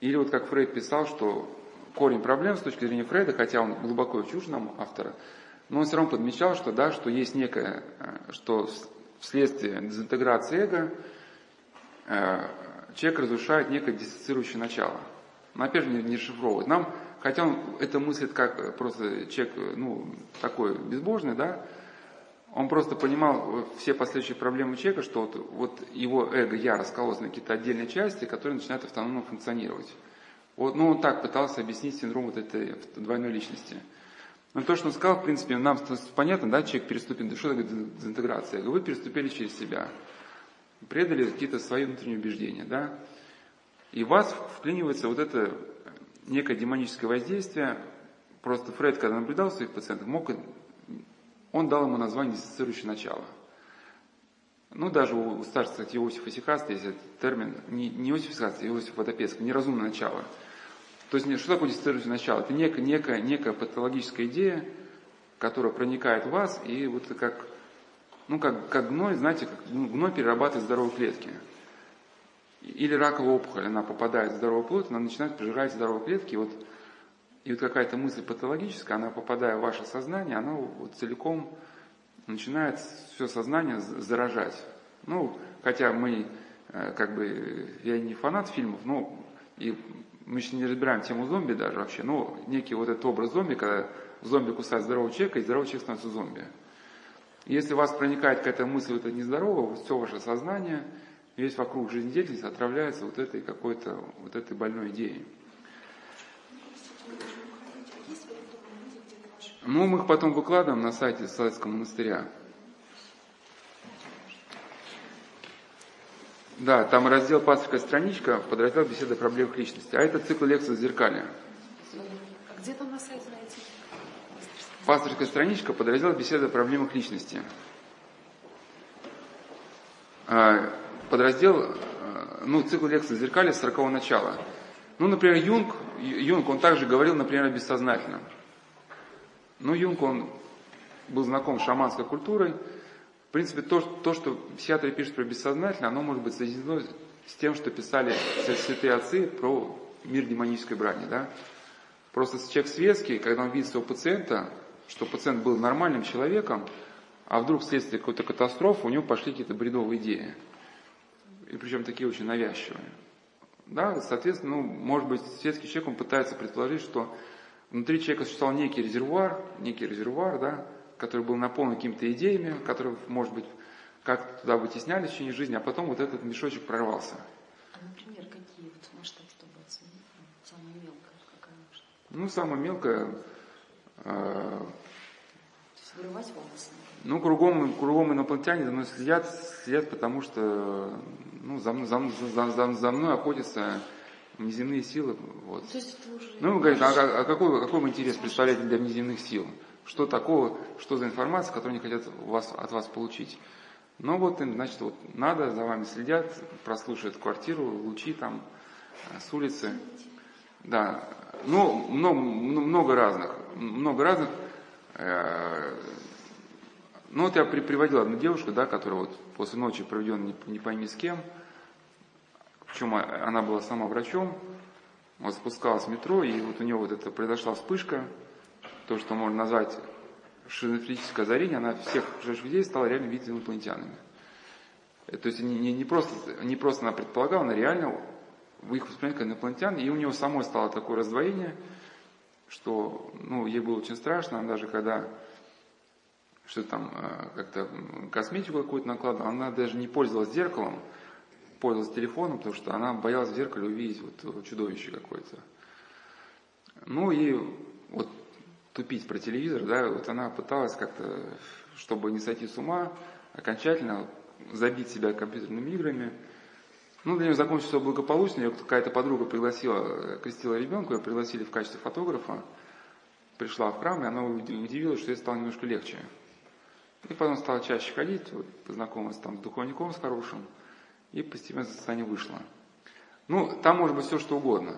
Или вот как Фрейд писал, что корень проблем с точки зрения Фрейда, хотя он глубоко чужд нам автора, но он все равно подмечал, что да, что есть некое, э, что вследствие дезинтеграции эго э, человек разрушает некое диссоциирующее начало. Но опять же не, не шифровывает. Нам, хотя он это мыслит как просто человек, ну, такой безбожный, да, он просто понимал все последующие проблемы человека, что вот, вот его эго, я раскололось на какие-то отдельные части, которые начинают автономно функционировать. Вот, ну, он так пытался объяснить синдром вот этой двойной личности. Но то, что он сказал, в принципе, нам понятно, да, человек переступит, да что такое дезинтеграция? Вы переступили через себя, предали какие-то свои внутренние убеждения, да, и в вас вклинивается вот это некое демоническое воздействие. Просто Фред, когда наблюдал своих пациентов, мог, он дал ему название диссоциирующее начало. Ну, даже у старшего, кстати, Иосифа Сихаста есть этот термин, не, не Иосиф Сихаста, а Иосиф Водопецкий, неразумное начало. То есть, что такое диссоциирующее начало? Это некая, некая, некая патологическая идея, которая проникает в вас, и вот как, ну, как, как гной, знаете, как гной перерабатывает здоровые клетки. Или раковая опухоль, она попадает в здоровую плоть, она начинает пожирать здоровые клетки, и вот, и вот какая-то мысль патологическая, она попадая в ваше сознание, она вот целиком начинает все сознание заражать. Ну, хотя мы, э, как бы, я не фанат фильмов, но и мы еще не разбираем тему зомби даже вообще, но некий вот этот образ зомби, когда зомби кусает здорового человека, и здоровый человек становится зомби. Если у вас проникает какая-то мысль, это нездорово, все ваше сознание, весь вокруг жизнедеятельности отравляется вот этой какой-то, вот этой больной идеей. Ну, мы их потом выкладываем на сайте Советского монастыря. Да, там раздел «Пасторская страничка», подраздел «Беседа о проблемах личности». А это цикл лекций «Зеркалья».
А где там на сайте найти?
Пасторская страничка, подраздел «Беседа о проблемах личности». А, подраздел, а, ну, цикл лекций «Зеркалья» с 40 начала. Ну, например, Юнг, Юнг, он также говорил, например, о бессознательном. Ну, Юнг, он был знаком с шаманской культурой, принципе, то, то, что психиатры пишут про бессознательное, оно может быть соединено с тем, что писали святые отцы про мир демонической брани. Да? Просто человек светский, когда он видит своего пациента, что пациент был нормальным человеком, а вдруг вследствие какой-то катастрофы у него пошли какие-то бредовые идеи. И причем такие очень навязчивые. Да, соответственно, ну, может быть, светский человек, он пытается предположить, что внутри человека существовал некий резервуар, некий резервуар, да, который был наполнен какими-то идеями, которые, может быть, как туда вытеснялись в течение жизни, а потом вот этот мешочек прорвался.
А, например, какие вот масштаб, чтобы оценить? Ну, самая мелкая, какая масштаб?
Ну, самая мелкая...
Э, То есть вырывать волосы?
Ну, кругом, кругом инопланетяне за мной следят, следят, потому что ну, за, за, за, за, за мной охотятся неземные силы. Вот.
То есть это уже...
Ну, вы говорите, а, а какой, какой вы интерес представляете для неземных сил? Что такого, что за информация, которую они хотят вас, от вас получить. Ну вот, значит, вот надо, за вами следят, прослушивают квартиру, лучи там э, с улицы. Да, ну, много, много разных, много разных. Э, ну вот я при, приводил одну девушку, да, которая вот после ночи проведенной не, не пойми с кем, причем она была сама врачом, вот спускалась в метро, и вот у нее вот это произошла вспышка, то, что можно назвать шизофреническое озарение, она всех живых людей стала реально видеть инопланетянами. Э, то есть не, не, не, просто, не просто она предполагала, она реально в их воспринимает как инопланетян, и у нее самой стало такое раздвоение, что ну, ей было очень страшно, она даже когда что там э, как-то косметику какую-то накладывала, она даже не пользовалась зеркалом, пользовалась телефоном, потому что она боялась в зеркале увидеть вот чудовище какое-то. Ну и вот тупить про телевизор, да, вот она пыталась как-то, чтобы не сойти с ума, окончательно забить себя компьютерными играми. Ну, для нее закончилось все благополучно, ее какая-то подруга пригласила, крестила ребенка, ее пригласили в качестве фотографа, пришла в храм, и она удивилась, что ей стало немножко легче. И потом стала чаще ходить, вот, познакомилась там с духовником с хорошим, и постепенно состояние вышло. Ну, там может быть все что угодно.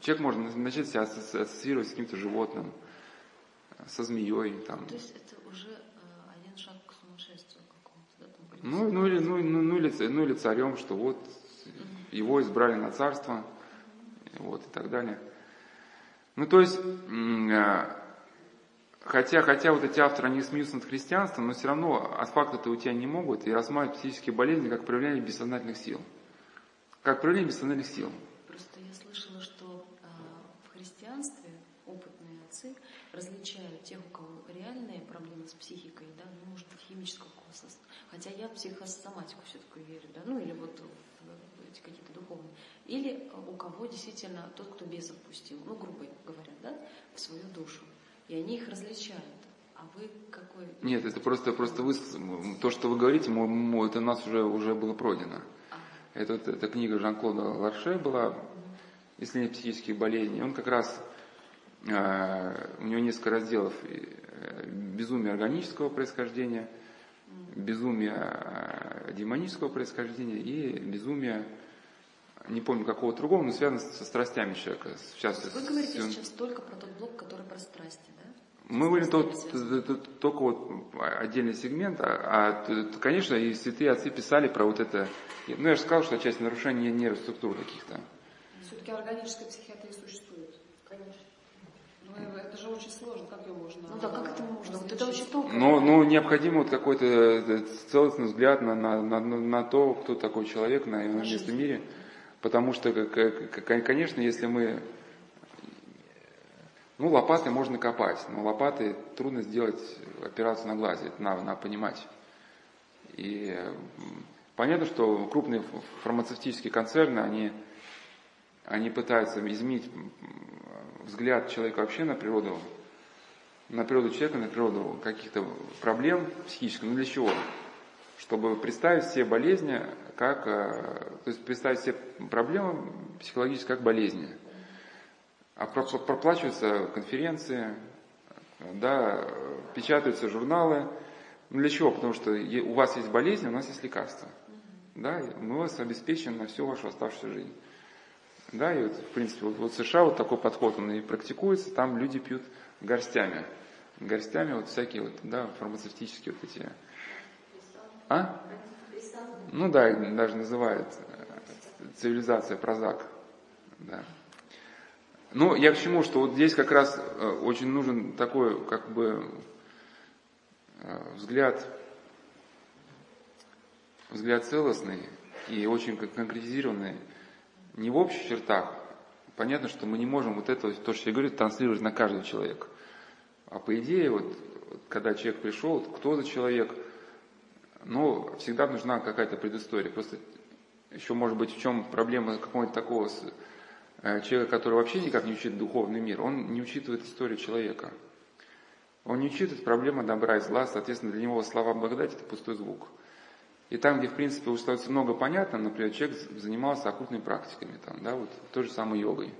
Человек может начать себя ассоциировать с каким-то животным – со змеей. Там.
То есть это уже э, один шаг к сумасшествию какому-то, да? Там,
ну, ну, или, ну, ну, ну, или, ну или царем, что вот его избрали на царство, вот, и так далее. Ну, то есть, э, хотя, хотя вот эти авторы, они смеются над христианством, но все равно от факта-то у тебя не могут и рассматривают психические болезни как проявление бессознательных сил. Как проявление бессознательных сил.
Просто я слышала, что э, в христианстве опытные отцы различаю тех, у кого реальные проблемы с психикой, да, ну, может химического класса. Хотя я в психосоматику все-таки верю, да, ну, или вот в эти какие-то духовные. Или у кого действительно тот, кто без отпустил, ну, грубо говоря, да, в свою душу. И они их различают. А вы какой?
Нет, это просто, просто вы, то, что вы говорите, это у нас уже, уже было пройдено. А. Это, это книга Жан-Клода Ларше была, если не психических болезней. Он как раз Э, у него несколько разделов. Э, безумие органического происхождения, безумие э, демонического происхождения и безумие, не помню какого другого, но связано со страстями человека.
Сейчас, Вы говорите он... сейчас только про тот блок, который про страсти, да?
Мы говорим тот, только вот отдельный сегмент, а, а, конечно, и святые отцы писали про вот это, ну я же сказал, что часть нарушения нейроструктур каких-то.
Все-таки органическая психиатрия существует.
Конечно.
Ну, это же очень сложно, как ее можно...
Ну да, как это можно? Вот это очень тонко.
Ну, ну, необходим вот какой-то э, целостный взгляд на, на, на, на то, кто такой человек на, на местном мире. Потому что, конечно, если мы ну, лопатой можно копать, но лопатой трудно сделать операцию на глазе, это надо, надо понимать. И понятно, что крупные фармацевтические концерны, они, они пытаются изменить взгляд человека вообще на природу, на природу человека, на природу каких-то проблем психических. Ну для чего? Чтобы представить все болезни как, э, то есть представить все проблемы психологические как болезни. А проплачиваются конференции, да, печатаются журналы. Ну, для чего? Потому что у вас есть болезнь, у нас есть лекарства. Да, мы вас обеспечим на всю вашу оставшуюся жизнь. Да, и вот, в принципе, вот, вот США вот такой подход, он и практикуется, там люди пьют горстями. Горстями вот всякие вот, да, фармацевтические вот эти. А? Ну да, даже называют э, цивилизация Прозак. Да. Ну, я к чему, что вот здесь как раз э, очень нужен такой, как бы, э, взгляд, взгляд целостный и очень конкретизированный, не в общих чертах. Понятно, что мы не можем вот это, то, что я говорю, транслировать на каждого человека. А по идее, вот, когда человек пришел, кто за человек, ну, всегда нужна какая-то предыстория. Просто еще, может быть, в чем проблема какого-то такого Э, человека, который вообще никак не учит духовный мир, он не учитывает историю человека. Он не учитывает проблемы добра и зла, соответственно, для него слова благодати – это пустой звук. И там, где, в принципе, уже становится много понятно, например, человек занимался оккультными практиками, там, да, вот той же самой йогой.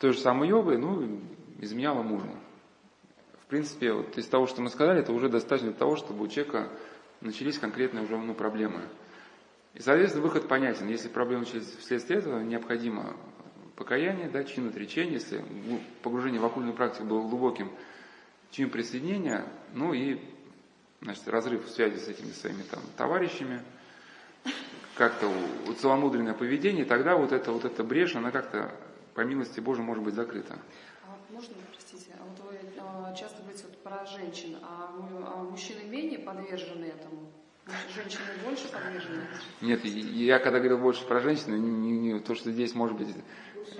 Той же самой йогой, ну, изменяла мужу. В принципе, вот из того, что мы сказали, это уже достаточно для того, чтобы у человека начались конкретные уже ну, проблемы. И, соответственно, выход понятен. Если проблема вследствие этого, необходимо покаяние, да, чин отречения, если погружение в оккультную практику было глубоким, чин присоединения, ну и значит, разрыв связи с этими своими там, товарищами, как-то целомудренное поведение, тогда вот эта вот эта брешь, она как-то, по милости Божией, может быть закрыта.
А можно, простите, а вот вы а, часто говорите вот про женщин, а, а мужчины менее подвержены этому? Женщины больше подвержены?
Нет, я когда говорил больше про женщин, не, не, не, то, что здесь может быть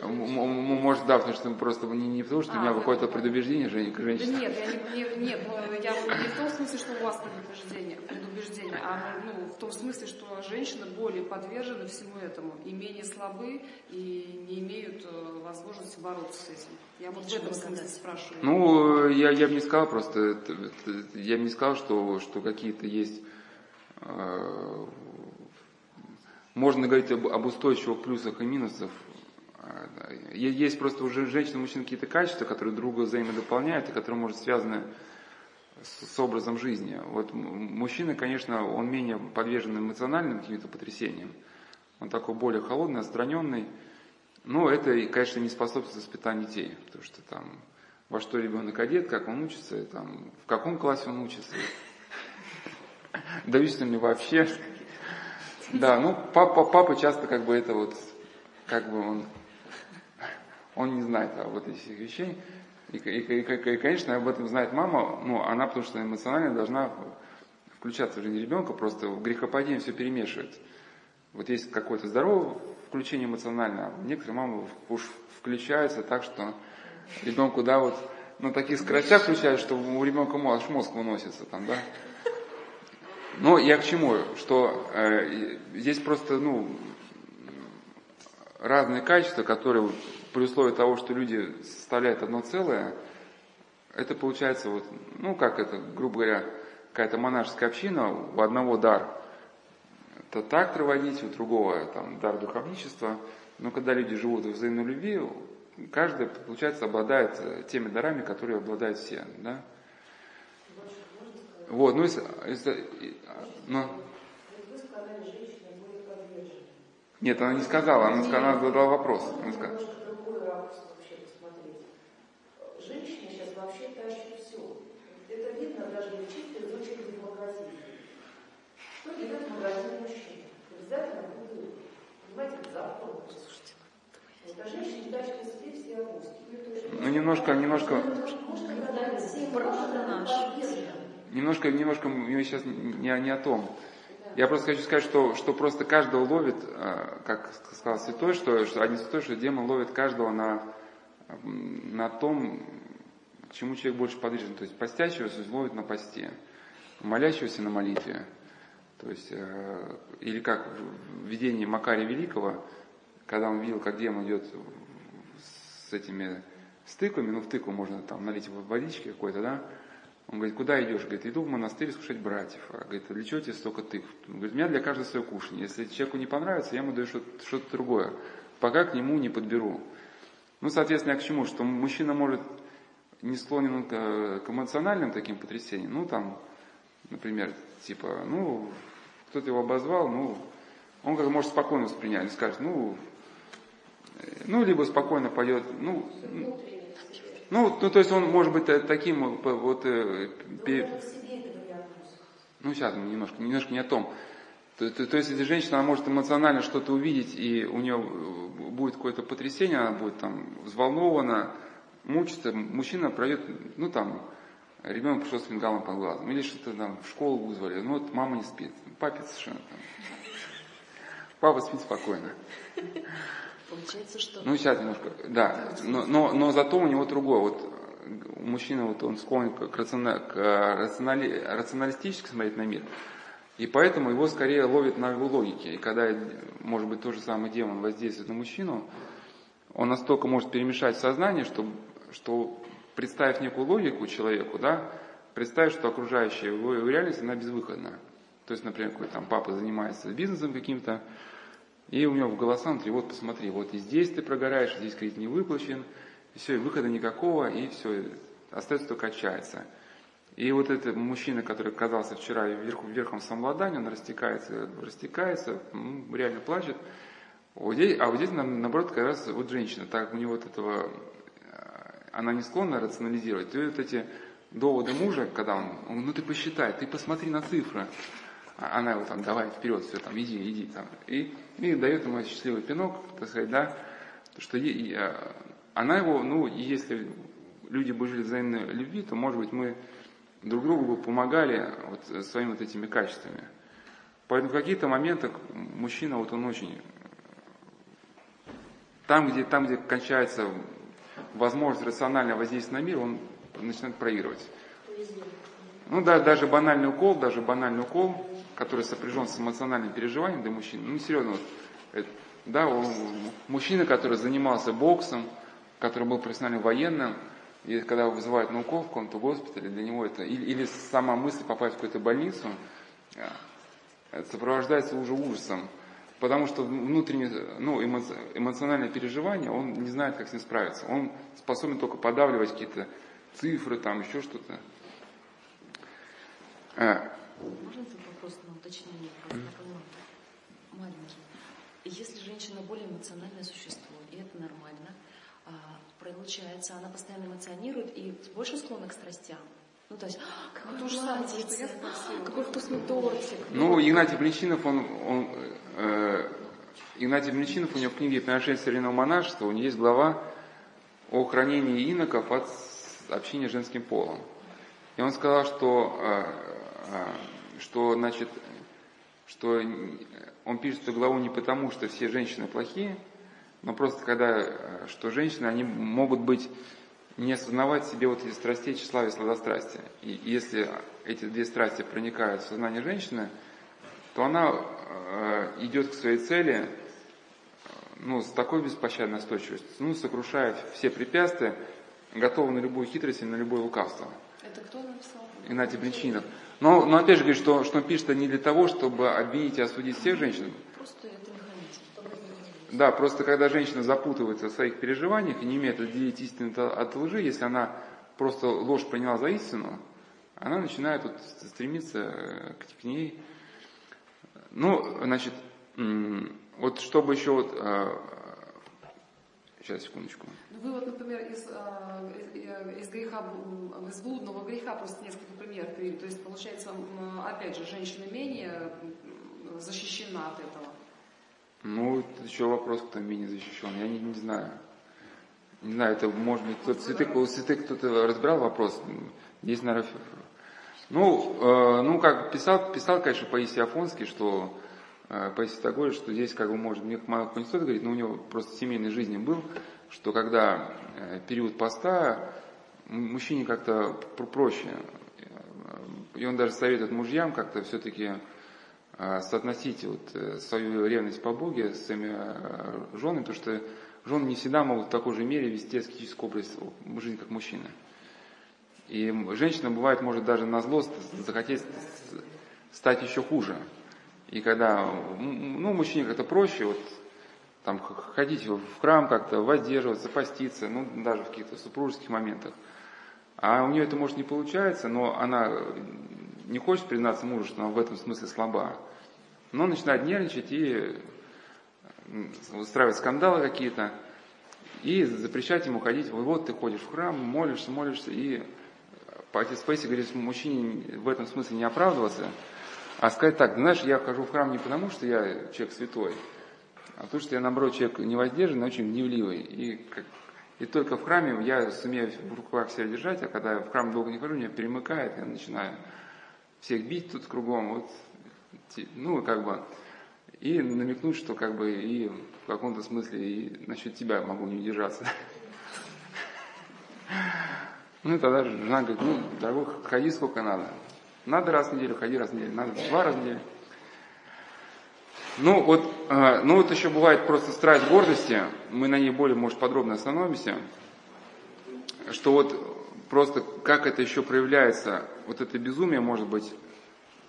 может, да, потому что просто не, не потому, что а, у меня какое-то предубеждение же к женщинам.
Да нет, я не, не, нет, я не в том смысле, что у вас предубеждение, предубеждение, а ну, в том смысле, что женщины более подвержены всему этому и менее слабы и не имеют э, возможности бороться с этим. Я вот в этом смысле спрашиваю.
Ну, я, я бы не сказал просто, я бы не сказал, что, что какие-то есть э, можно говорить об, об устойчивых плюсах и минусах есть просто уже женщины и какие-то качества, которые друг друга взаимодополняют и которые, может, связаны с, с образом жизни. Вот мужчина, конечно, он менее подвержен эмоциональным каким-то потрясениям. Он такой более холодный, отстраненный. Но это, конечно, не способствует воспитанию детей. Потому что там во что ребенок одет, как он учится, там, в каком классе он учится. Да ли вообще. Да, ну папа, папа часто как бы это вот, как бы он он не знает вот этих вещей. И, и, и, и, конечно, об этом знает мама, ну, она потому что эмоционально должна включаться в жизнь ребенка, просто в грехопадение все перемешивает. Вот есть какое-то здоровое включение эмоциональное, а некоторые мамы уж включаются так, что ребенку, да, вот на таких скоростях включают, что у ребенка аж мозг выносится там, да. Но я к чему? Что э, здесь просто, ну, разные качества, которые при условии того, что люди составляют одно целое, это получается вот, ну как это, грубо говоря, какая-то монашеская община, у одного дар это так проводить, у другого там дар духовничества, но когда люди живут в взаимной любви, каждый, получается, обладает теми дарами, которые обладают все, да? Вот, ну, если, если ну, нет, она не сказала, она, сказала, она задала вопрос. Она сказала,
Женщины сейчас вообще тащит все. Это видно даже в чисто изучении в магазине. Что идет в магазин мужчина? Обязательно будет, понимаете, запах. Вот, а женщины тащат себе все авоськи.
Ну, немножко, немножко, немножко, немножко мы сейчас не, не о том. Я просто хочу сказать, что, что просто каждого ловит, э, как сказал святой, что, что один святой, что демон ловит каждого на, на том, чему человек больше подвижен. То есть постящегося ловит на посте, молящегося на молитве. То есть, э, или как в видении Макария Великого, когда он видел, как демон идет с этими стыками, ну в тыкву можно там налить водички какой-то, да, он говорит, куда идешь? Говорит, иду в монастырь слушать братьев. А говорит, а для чего тебе столько тыкв? Он говорит, у меня для каждого свое кушание. Если человеку не понравится, я ему даю что-то другое, пока к нему не подберу. Ну, соответственно, я к чему? Что мужчина может не склонен к, к эмоциональным таким потрясениям, ну, там, например, типа, ну, кто-то его обозвал, ну, он как может спокойно воспринять, скажет, ну, э, ну, либо спокойно пойдет, ну, ну, ну, то есть он может быть э, таким э, вот, э, пе-
К себе этого не относится.
ну, сейчас немножко, немножко не о том. То, то- то есть, если женщина, она может эмоционально что-то увидеть, и у нее э, будет какое-то потрясение, она будет там взволнована, мучиться, мужчина пройдет, ну, там, ребенок пришел с фингалом под глазом, или что-то там в школу вызвали, ну, вот мама не спит, папе совершенно там. Папа спит спокойно.
Получается, что
Ну, сейчас немножко, да. Но, но, но зато у него другое. Вот э, мужчина, вот он склонен к, рациона- к рационали- рационалистически смотреть на мир. И поэтому его скорее ловит на логике. И когда, может быть, тот же самый демон воздействует на мужчину, он настолько может перемешать сознание, что, что представив некую логику человеку, да, представив, что окружающая его, реальность, она безвыходна. То есть, например, какой там папа занимается бизнесом каким-то, и у него в голоса внутри, вот посмотри, вот и здесь ты прогораешь, здесь кредит не выплачен, и все, и выхода никакого, и все, остается только отчаяться. И вот этот мужчина, который оказался вчера вверху, верхом самообладания, он растекается, растекается, реально плачет. Вот здесь- а вот здесь, на- наоборот, как раз вот женщина, так у него вот этого, э, она не склонна рационализировать, и вот эти доводы мужа, когда он, он, ну ты посчитай, ты посмотри на цифры, а она его там, давай вперед, все там, иди, иди там. И, и дает ему счастливый пинок, так сказать, да, что е- и, э, она его, ну, и если люди бы жили взаимной любви, то, может быть, мы друг другу помогали вот своими вот этими качествами. Поэтому в каких-то моментах мужчина, вот он очень... Там, где, там, где кончается возможность рационально воздействовать на мир, он начинает проигрывать. Ну да, даже банальный укол, даже банальный укол, который сопряжен с эмоциональным переживанием для мужчин, ну серьезно, вот, это, да, он- мужчина, который занимался боксом, который был профессиональным военным, и когда его вызывают на укол в каком-то госпитале, для него это, или, или сама мысль попасть в какую-то больницу, э, сопровождается уже ужасом, потому что внутреннее, ну, эмо- эмоциональное переживание, он не знает, как с ним справиться. Он способен только подавливать какие-то цифры, там еще что-то. Э,
Можно вопрос на уточнение? Маленький. Если женщина более эмоциональное существо, и это нормально, а, получается, она постоянно эмоционирует и больше склонна к страстям. Ну, то есть, «А, какой
самое, что
платьице, какой вкусный тортик.
Ну, Игнатий Блинчинов, он, он, э, Игнатий Блинчинов, у него в книге «Приношение современного монашества», у него есть глава о хранении иноков от общения с женским полом. И он сказал, что, э, э, что, значит, что он пишет эту главу не потому, что все женщины плохие, но просто когда, э, что женщины, они могут быть, не осознавать себе вот эти страстей, тщеславия и сладострастия. И если эти две страсти проникают в сознание женщины, то она э, идет к своей цели э, ну, с такой беспощадной настойчивостью, ну, сокрушает все препятствия, готова на любую хитрость и на любое лукавство.
Это кто написал?
Игнатий Бринчинов. Но, но опять же говорит, что, что он пишет не для того, чтобы обвинить и осудить всех женщин. Да, просто когда женщина запутывается в своих переживаниях и не умеет отделить истину от лжи, если она просто ложь приняла за истину, она начинает вот стремиться э, к, к ней. Ну, значит, вот чтобы еще вот, э, Сейчас, секундочку.
Ну, вы вот, например, из, из, из греха, из блудного греха просто несколько примеров привели. То есть, получается, опять же, женщина менее защищена от этого.
Ну, это еще вопрос, кто менее защищен. Я не, не знаю. Не знаю, это может быть кто-то цветы, у цветы кто-то разбирал вопрос. Здесь, наверное, ну, э, ну, как писал, писал, конечно, Паисий Афонский, что э, Паисий Тагорий, что здесь, как бы, может, мне мало не стоит говорить, но у него просто в семейной жизни был, что когда э, период поста, мужчине как-то проще. И он даже советует мужьям как-то все-таки соотносить вот э, свою ревность по Боге с своими э, женами, потому что жены не всегда могут в такой же мере вести аскетическую образ жизни, как мужчина. И женщина бывает может даже на злость захотеть стать еще хуже. И когда, ну, мужчине как-то проще, вот, там, ходить в храм как-то, воздерживаться, поститься, ну, даже в каких-то супружеских моментах. А у нее это, может, не получается, но она не хочет признаться мужу, что она в этом смысле слаба. Но начинает нервничать и устраивать скандалы какие-то, и запрещать ему ходить, вот ты ходишь в храм, молишься, молишься, и Отец Пейси говорит, мужчине в этом смысле не оправдываться, а сказать так, знаешь, я хожу в храм не потому, что я человек святой, а потому что я, наоборот, человек невоздержанный, очень гневливый. И, как, и только в храме я сумею в руках себя держать, а когда я в храм долго не хожу, меня перемыкает, я начинаю всех бить тут кругом. Вот, ну, как бы, и намекнуть, что как бы и в каком-то смысле и насчет тебя могу не удержаться. Ну, тогда жена говорит, ну, дорогой, ходи сколько надо. Надо раз в неделю, ходи раз в неделю, надо два раза в неделю. Ну вот, э, ну вот еще бывает просто страсть гордости, мы на ней более, может, подробно остановимся, что вот просто как это еще проявляется, вот это безумие, может быть,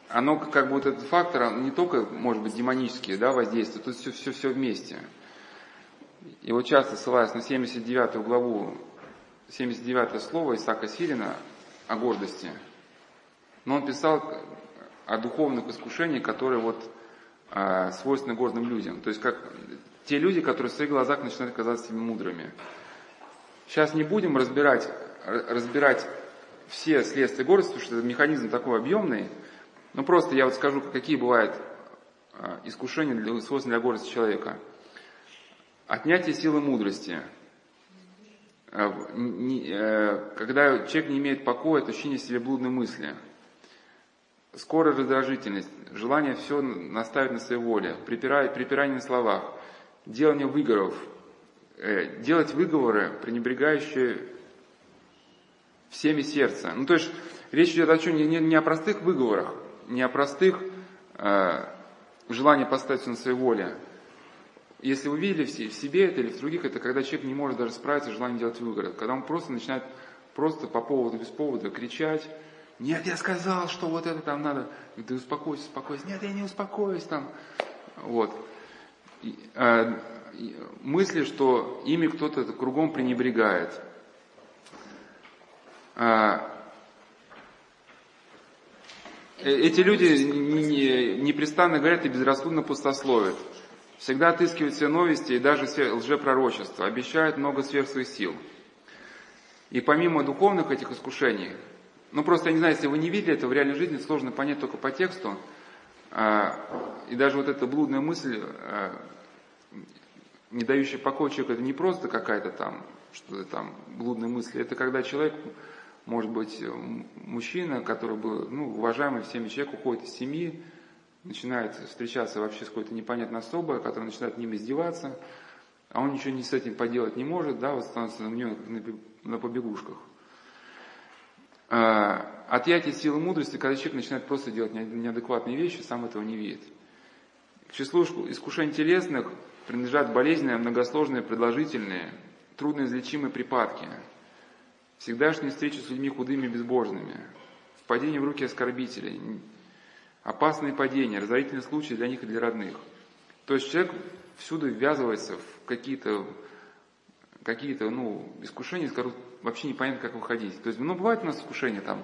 оно как вот этот фактор, не только, может быть, демонические, да, воздействия, тут все, все, все вместе. И вот часто ссылаясь на 79 главу 79 слово Исаака Сирина о гордости. Но он писал о духовных искушениях, которые вот э, свойственны гордым людям. То есть как те люди, которые в своих глазах начинают казаться себе мудрыми. Сейчас не будем разбирать, разбирать все следствия гордости, потому что этот механизм такой объемный. Но просто я вот скажу, какие бывают э, искушения, для, свойственные для гордости человека. Отнятие силы мудрости – Э, э, когда человек не имеет покоя, это ощущение себе блудной мысли. Скорая раздражительность, желание все наставить на своей воле, припирание, припирание на словах, делание выговоров, э, делать выговоры, пренебрегающие всеми сердца. Ну, то есть речь идет о чем? Не, не, не о простых выговорах, не о простых э, желании поставить все на своей воле, если вы видели в себе это или в других, это когда человек не может даже справиться с желанием делать выгород. Когда он просто начинает просто по поводу, без повода кричать, нет, я сказал, что вот это там надо, ты успокойся, успокойся, нет, я не успокоюсь там. Вот. И, э, мысли, что ими кто-то кругом пренебрегает. А, эти люди непрестанно говорят и безрассудно пустословят всегда отыскивают все новости и даже все лжепророчества, обещают много сверх своих сил. И помимо духовных этих искушений, ну просто я не знаю, если вы не видели это в реальной жизни, сложно понять только по тексту, а, и даже вот эта блудная мысль, а, не дающая покоя человеку, это не просто какая-то там, что-то там, блудная мысль, это когда человек, может быть, мужчина, который был, ну, уважаемый всеми человек, уходит из семьи, начинает встречаться вообще с какой-то непонятной особой, которая начинает ним издеваться, а он ничего не с этим поделать не может, да, вот становится на нее на побегушках. А, отъятие силы мудрости, когда человек начинает просто делать неадекватные вещи, сам этого не видит. К числу искушений телесных принадлежат болезненные, многосложные, продолжительные, трудноизлечимые припадки, всегдашние встречи с людьми худыми и безбожными, впадение в руки оскорбителей, опасные падения, разорительные случаи для них и для родных. То есть человек всюду ввязывается в какие-то какие-то, ну, искушения, из которых вообще непонятно, как выходить. То есть, ну, бывает у нас искушения, там,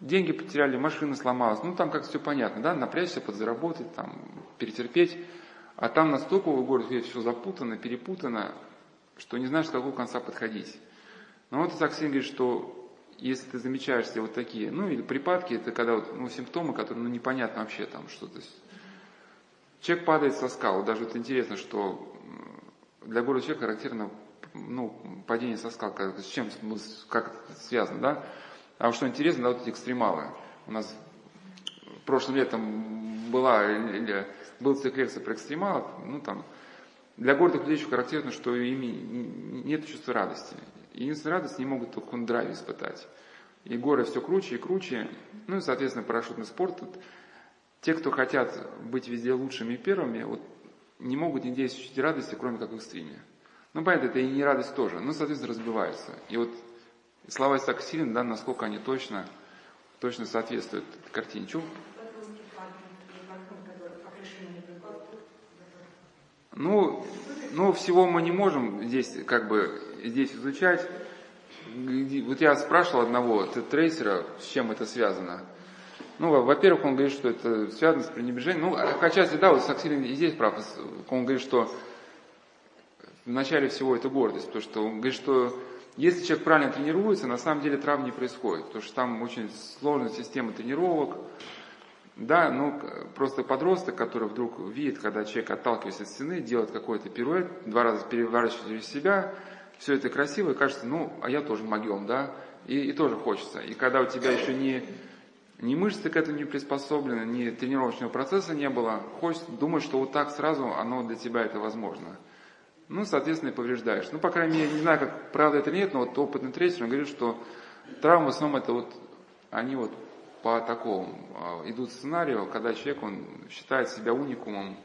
деньги потеряли, машина сломалась, ну, там как все понятно, да, напрячься, подзаработать, там, перетерпеть, а там настолько в городе все запутано, перепутано, что не знаешь, с какого конца подходить. Но вот Саксин говорит, что если ты замечаешь себе вот такие, ну или припадки, это когда вот, ну, симптомы, которые ну, непонятно вообще там что-то. Человек падает со скал. Даже вот интересно, что для города человека характерно ну, падение со скал, с чем, как это связано, да? А что интересно, да, вот эти экстремалы. У нас прошлым летом была, был цикл лекций про экстремалов, ну там, для гордых людей еще характерно, что ими нет чувства радости. Единственная радость не могут только он драйв испытать. И горы все круче и круче. Ну и, соответственно, парашютный спорт. Вот, те, кто хотят быть везде лучшими и первыми, вот, не могут нигде ощутить радости, кроме как в экстриме. Ну, понятно, это и не радость тоже, но, соответственно, разбивается. И вот слова так сильны, да, насколько они точно, точно соответствуют картине. Чего? Ну, ну, всего мы не можем здесь как бы здесь изучать. Вот я спрашивал одного трейсера, с чем это связано. Ну, во-первых, он говорит, что это связано с пренебрежением. Ну, отчасти, да, вот Саксилин и здесь прав. Он говорит, что в начале всего это гордость, потому что он говорит, что если человек правильно тренируется, на самом деле травм не происходит, потому что там очень сложная система тренировок, да, ну, просто подросток, который вдруг видит, когда человек отталкивается от стены, делает какой-то пируэт, два раза переворачивает через себя, все это красиво, и кажется, ну, а я тоже могем, да, и, и тоже хочется. И когда у тебя еще не, не мышцы к этому не приспособлены, ни тренировочного процесса не было, хочется думать, что вот так сразу оно для тебя это возможно. Ну, соответственно, и повреждаешь. Ну, по крайней мере, не знаю, как правда это или нет, но вот опытный тренер говорит, что травмы в основном это вот, они вот по такому а, идут сценарию, когда человек, он считает себя уникумом,